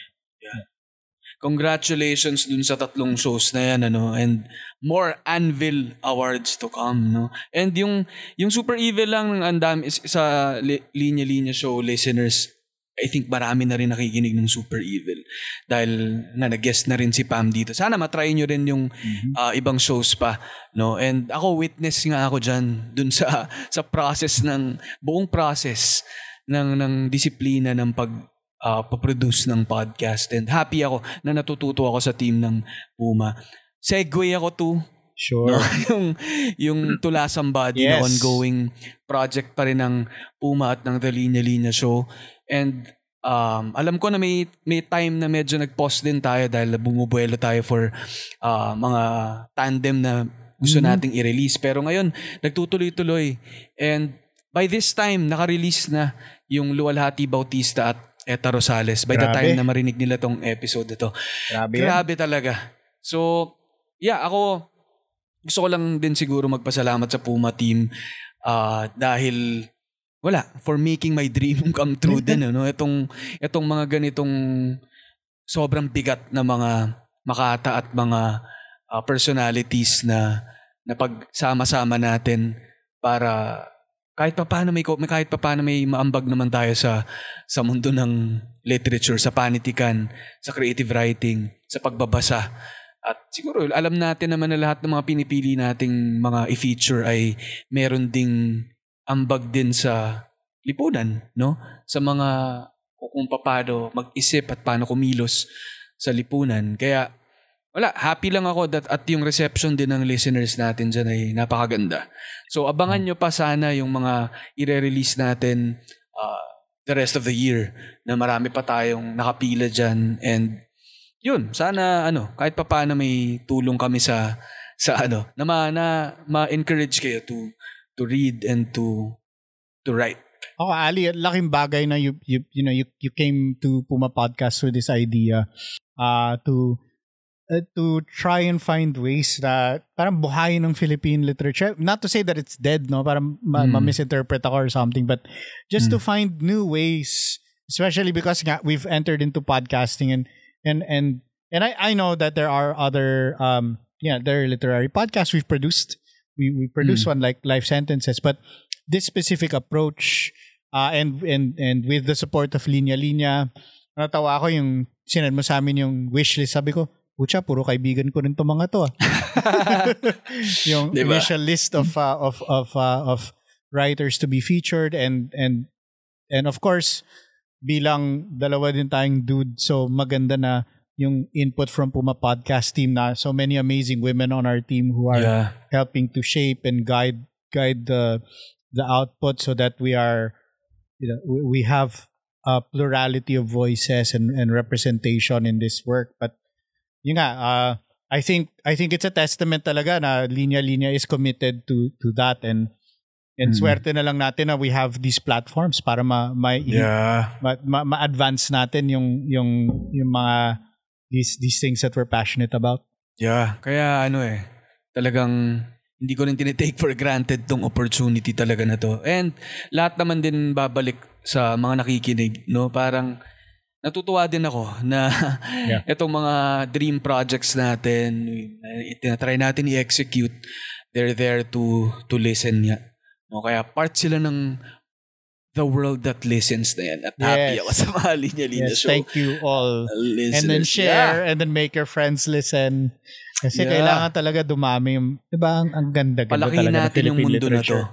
Congratulations dun sa tatlong shows na yan, ano, and more Anvil awards to come, no? And yung, yung Super Evil lang ng andam is sa li- linya-linya show listeners, I think marami na rin nakikinig ng Super Evil. Dahil nga nag-guest na rin si Pam dito. Sana matry nyo rin yung ah, ibang shows pa, no? And ako, witness nga ako dyan, dun sa, sa process ng, buong process ng, ng disiplina ng pag, uh, paproduce ng podcast. And happy ako na natututo ako sa team ng Puma. Segway ako to sure no? yung yung Tulasang Body na Yes. ongoing project pa rin ng Puma at ng The Linya Linya Show. And um, alam ko na may may time na medyo nag-pause din tayo dahil bumubuelo tayo for uh, mga tandem na gusto Mhm. nating i-release. Pero ngayon, nagtutuloy-tuloy. And by this time, naka-release na yung Luwalhati Bautista at Eta Rosales by the Grabe. time na marinig nila tong episode to. grabe yan. Grabe talaga. So, yeah, ako gusto ko lang din siguro magpasalamat sa Puma team ah, dahil wala, for making my dream come true din. Ano? Itong, itong mga ganitong sobrang bigat na mga makata at mga ah, personalities na na pagsama-sama natin para kahit pa paano may, kahit pa paano may maambag naman tayo sa sa mundo ng literature, sa panitikan, sa creative writing, sa pagbabasa, At siguro, alam natin naman na lahat ng mga pinipili nating mga i-feature ay meron ding ambag din sa lipunan, no? Sa mga kung paano mag-isip at paano kumilos sa lipunan. Kaya, wala, happy lang ako that at yung reception din ng listeners natin dyan ay napakaganda. So, abangan nyo pa sana yung mga ire-release natin uh, the rest of the year na marami pa tayong nakapila dyan and yun, sana ano, kahit pa paano may tulong kami sa sa ano, na ma, na ma-encourage kayo to to read and to to write. Ako, Ali, laking bagay na you, you, you know, you, you came to Puma Podcast with this idea uh, to uh, to try and find ways that parang buhayin ng Philippine literature. Not to say that it's dead, no? Parang ma- Mm. ma-misinterpret ako or something, but just to Mm. find new ways, especially because nga, we've entered into podcasting and and and and I, I know that there are other um yeah, there are literary podcasts we've produced. We we produce one like Life Sentences, but this specific approach uh, and and and with the support of Linya Linya, natawa ako yung sinend mo sa amin yung wishlist. Sabi ko, Pucha, puro kaibigan ko rin to mga to. ah." yung Diba? initial list of uh, of of uh, of writers to be featured and and and of course bilang dalawa din tayong dude so maganda na yung input from Puma podcast team na so many amazing women on our team who are Yeah. helping to shape and guide guide the the output so that we are you know we, we have a plurality of voices and, and representation in this work but yun nga uh, I think I think it's a testament talaga na Linya Linya is committed to to that and and Mm. swerte na lang natin na we have these platforms para ma, ma, Yeah. ma, ma, ma-advance natin yung yung yung mga these these things that we're passionate about. Yeah. Kaya ano eh, talagang hindi ko rin tinitake for granted tong opportunity talaga na to. And lahat naman din babalik sa mga nakikinig, no? Parang natutuwa din ako na Yeah. itong mga dream projects natin, na tinatry natin i-execute, they're there to to listen nga. No, kaya part sila ng the world that listens na yan. At happy Yes. ako sa mga linya-linya Yes, show. thank you all. listeners. And then Yeah. share and then make your friends listen. Kasi Yeah. kailangan talaga dumami yung, di ba, ang, ang ganda, ganda Palakihin talaga ng natin yung mundo na to. literature.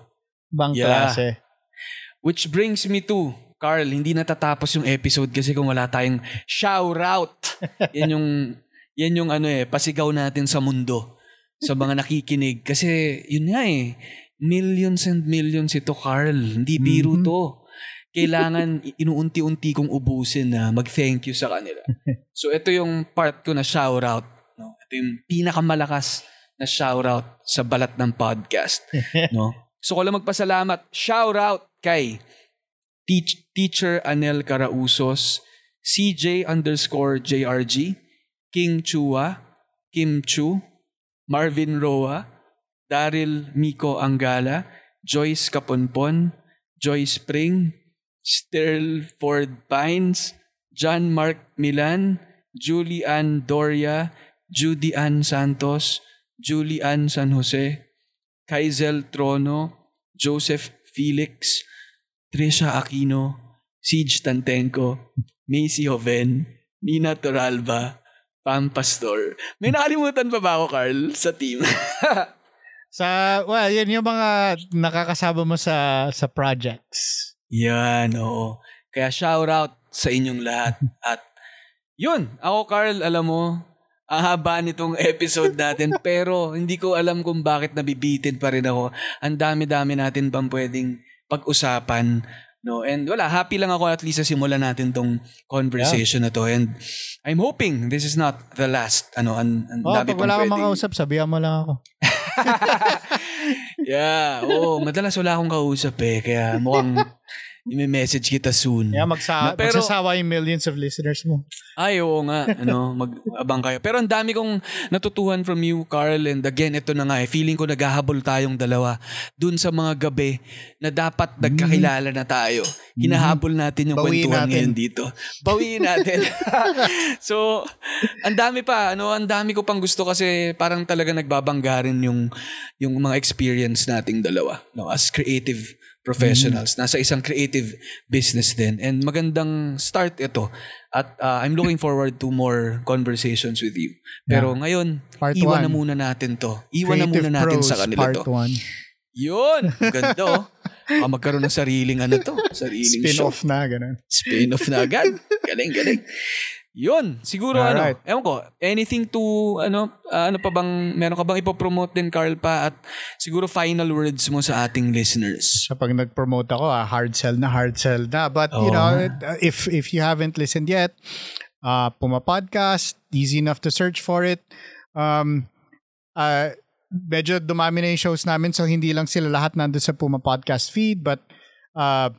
Ibang Yeah. klase. Which brings me to, Carl, hindi natatapos yung episode kasi kung wala tayong shout out. yan yung, yan yung ano eh, pasigaw natin sa mundo. Sa mga nakikinig. Kasi yun nga eh, millions and millions ito, Carl. Hindi biro Mhm. to. Kailangan inuunti-unti kong ubusin na mag-thank you sa kanila. So ito yung part ko na shout out. No? Ito yung pinakamalakas na shout out sa balat ng podcast. no? So ko lang magpasalamat. Shout out kay Teach, Teacher Anel Carausos, CJ underscore JRG, King Chua, Kim Chu, Marvin Roa, Daryl Miko Angala, Joyce Kaponpon, Joy Spring, Sterl Ford Pines, John Mark Milan, Julie Ann Doria, Judy Ann Santos, Julie Ann San Jose, Kaizel Trono, Joseph Felix, Trisha Aquino, Siege Tantenko, Macy Hoven, Nina Toralba, Pam Pastor. May nakalimutan pa ba ako, Carl, sa team? Sa, well, yan yung mga nakakasama mo sa sa projects. Yan, oo. Kaya shout out sa inyong lahat. At yun, ako Carl, alam mo, ang haba nitong episode natin pero hindi ko alam kung bakit nabibitin pa rin ako. Ang dami-dami natin pang pwedeng pag-usapan. No? And wala, happy lang ako at least sa simulan natin tong conversation na to. And I'm hoping this is not the last. Ano, ang, ang Oh, dami pag wala kang makausap, sabihan mo lang ako. yeah, oo. Madalas wala akong kausap eh. Kaya mukhang i-message kita soon. Yeah, magsa Na, pero- magsasawa yung millions of listeners mo. Ay, oo nga. Ano, mag-abang kayo. Pero ang dami kong natutuhan from you, Carl. And again, ito na nga eh. Feeling ko naghahabol tayong dalawa dun sa mga gabi na dapat nagkakilala na tayo. Hinahabol natin yung Bawiin kwentuhan natin. ngayon dito. Bawiin natin. so, ang dami pa. Ano, ang dami ko pang gusto kasi parang talaga nagbabangga rin yung, yung mga experience nating dalawa no, as creative professionals. Nasa isang creative business din. And magandang start ito. At uh, I'm looking forward to more conversations with you. Pero ngayon, Part iwan na one. muna natin to. Iwan na muna Creative natin Pros, sa kanila part to. one. Yun! Ganda oh. Ah, magkaroon ng sariling ano to. Sariling show. Spin-off na, ganun. Spin-off na agad. Galing, galing. Yun, siguro Alright. ano, ewan ko, anything to, ano, ah, ano pa bang, meron ka bang ipopromote din, Carl, pa? At siguro final words mo sa ating listeners. So pag nag-promote ako, ah, hard sell na, hard sell na. But you Oo. know, uh, if if you haven't listened yet, uh, Puma Podcast, easy enough to search for it. Um, uh, medyo dumami na yung shows namin so hindi lang sila lahat nandun sa Puma Podcast feed but uh,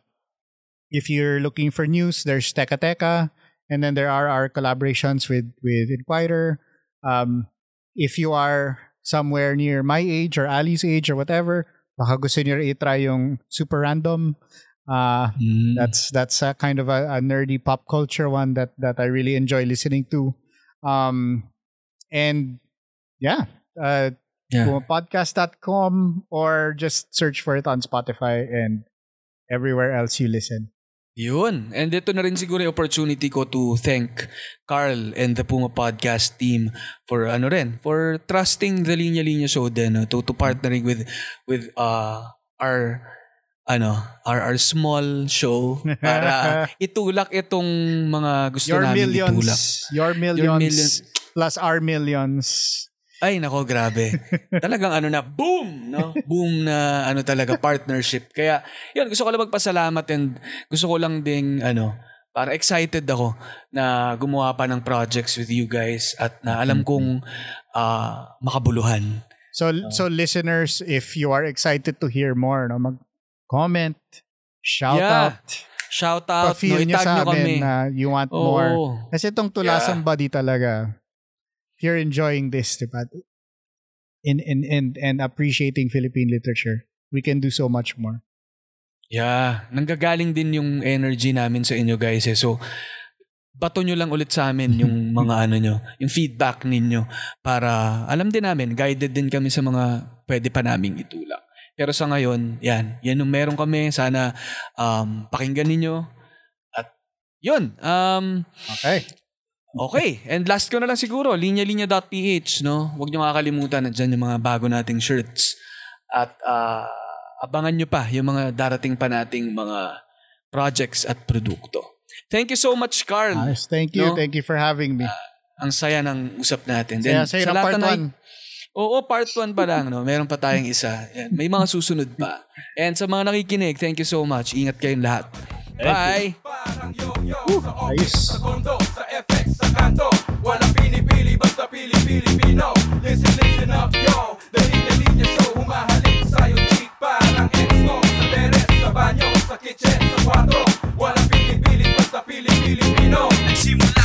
if you're looking for news, there's Teka Teka and then there are our collaborations with with Inquirer. Um, if you are somewhere near my age or Ali's age or whatever, baka gusto niyo i-try yung super random. Uh, Mm. that's that's a kind of a, a nerdy pop culture one that that I really enjoy listening to. Um, and yeah, uh, Yeah. podcast.com or just search for it on Spotify and everywhere else you listen. Yun. And ito na rin siguro yung opportunity ko to thank Carl and the Puma Podcast team for ano rin, for trusting the Linya Linya show din, no? to, to partnering with with uh, our ano, our, our small show para itulak itong mga gusto Your namin itulak. millions, your millions, million- plus our millions. Ay, nako, grabe. Talagang ano na, boom! No? Boom na ano talaga, partnership. Kaya, yun, gusto ko lang magpasalamat and gusto ko lang ding, ano, para excited ako na gumawa pa ng projects with you guys at na alam kong ah, makabuluhan. So so listeners, if you are excited to hear more, no, mag-comment, shout Yeah. out, Shout out, no? pa-feel nyo itag sa nyo kami. amin na you want Oo. more. Kasi itong tulasang body talaga, if you're enjoying this, diba? In, in, in, and appreciating Philippine literature, we can do so much more. Yeah, nanggagaling din yung energy namin sa inyo guys eh. So, bato nyo lang ulit sa amin yung mga ano nyo, yung feedback ninyo para alam din namin, guided din kami sa mga pwede pa naming itulak. Pero sa ngayon, yan, yan yung meron kami. Sana um, pakinggan ninyo. At yun, um, Okay. Okay. And last ko na lang siguro, linya-linya.ph, no? Huwag niyo kakalimutan, nandiyan yung mga bago nating shirts. At ah, abangan nyo pa yung mga darating pa nating mga projects at produkto. Thank you so much, Carl. Nice. Thank you. No? Thank you for having me. Ang saya ng usap natin. Saya, Then, saya sa ng lahat part na nai- 1. Oo, part 1 pa lang. No? Meron pa tayong isa. Yan. May mga susunod pa. And sa mga nakikinig, thank you so much. Ingat kayong lahat. Bye! Uh, ayos. Walang pinipili basta pili-Pilipino Listen, listen up, yo. Dali-dali niya show. Humahalik sa'yo cheat Parang exo Sa teres, sa banyo, sa kitchen, sa kwarto. Walang pinipili basta pili-Pilipino Nagsimula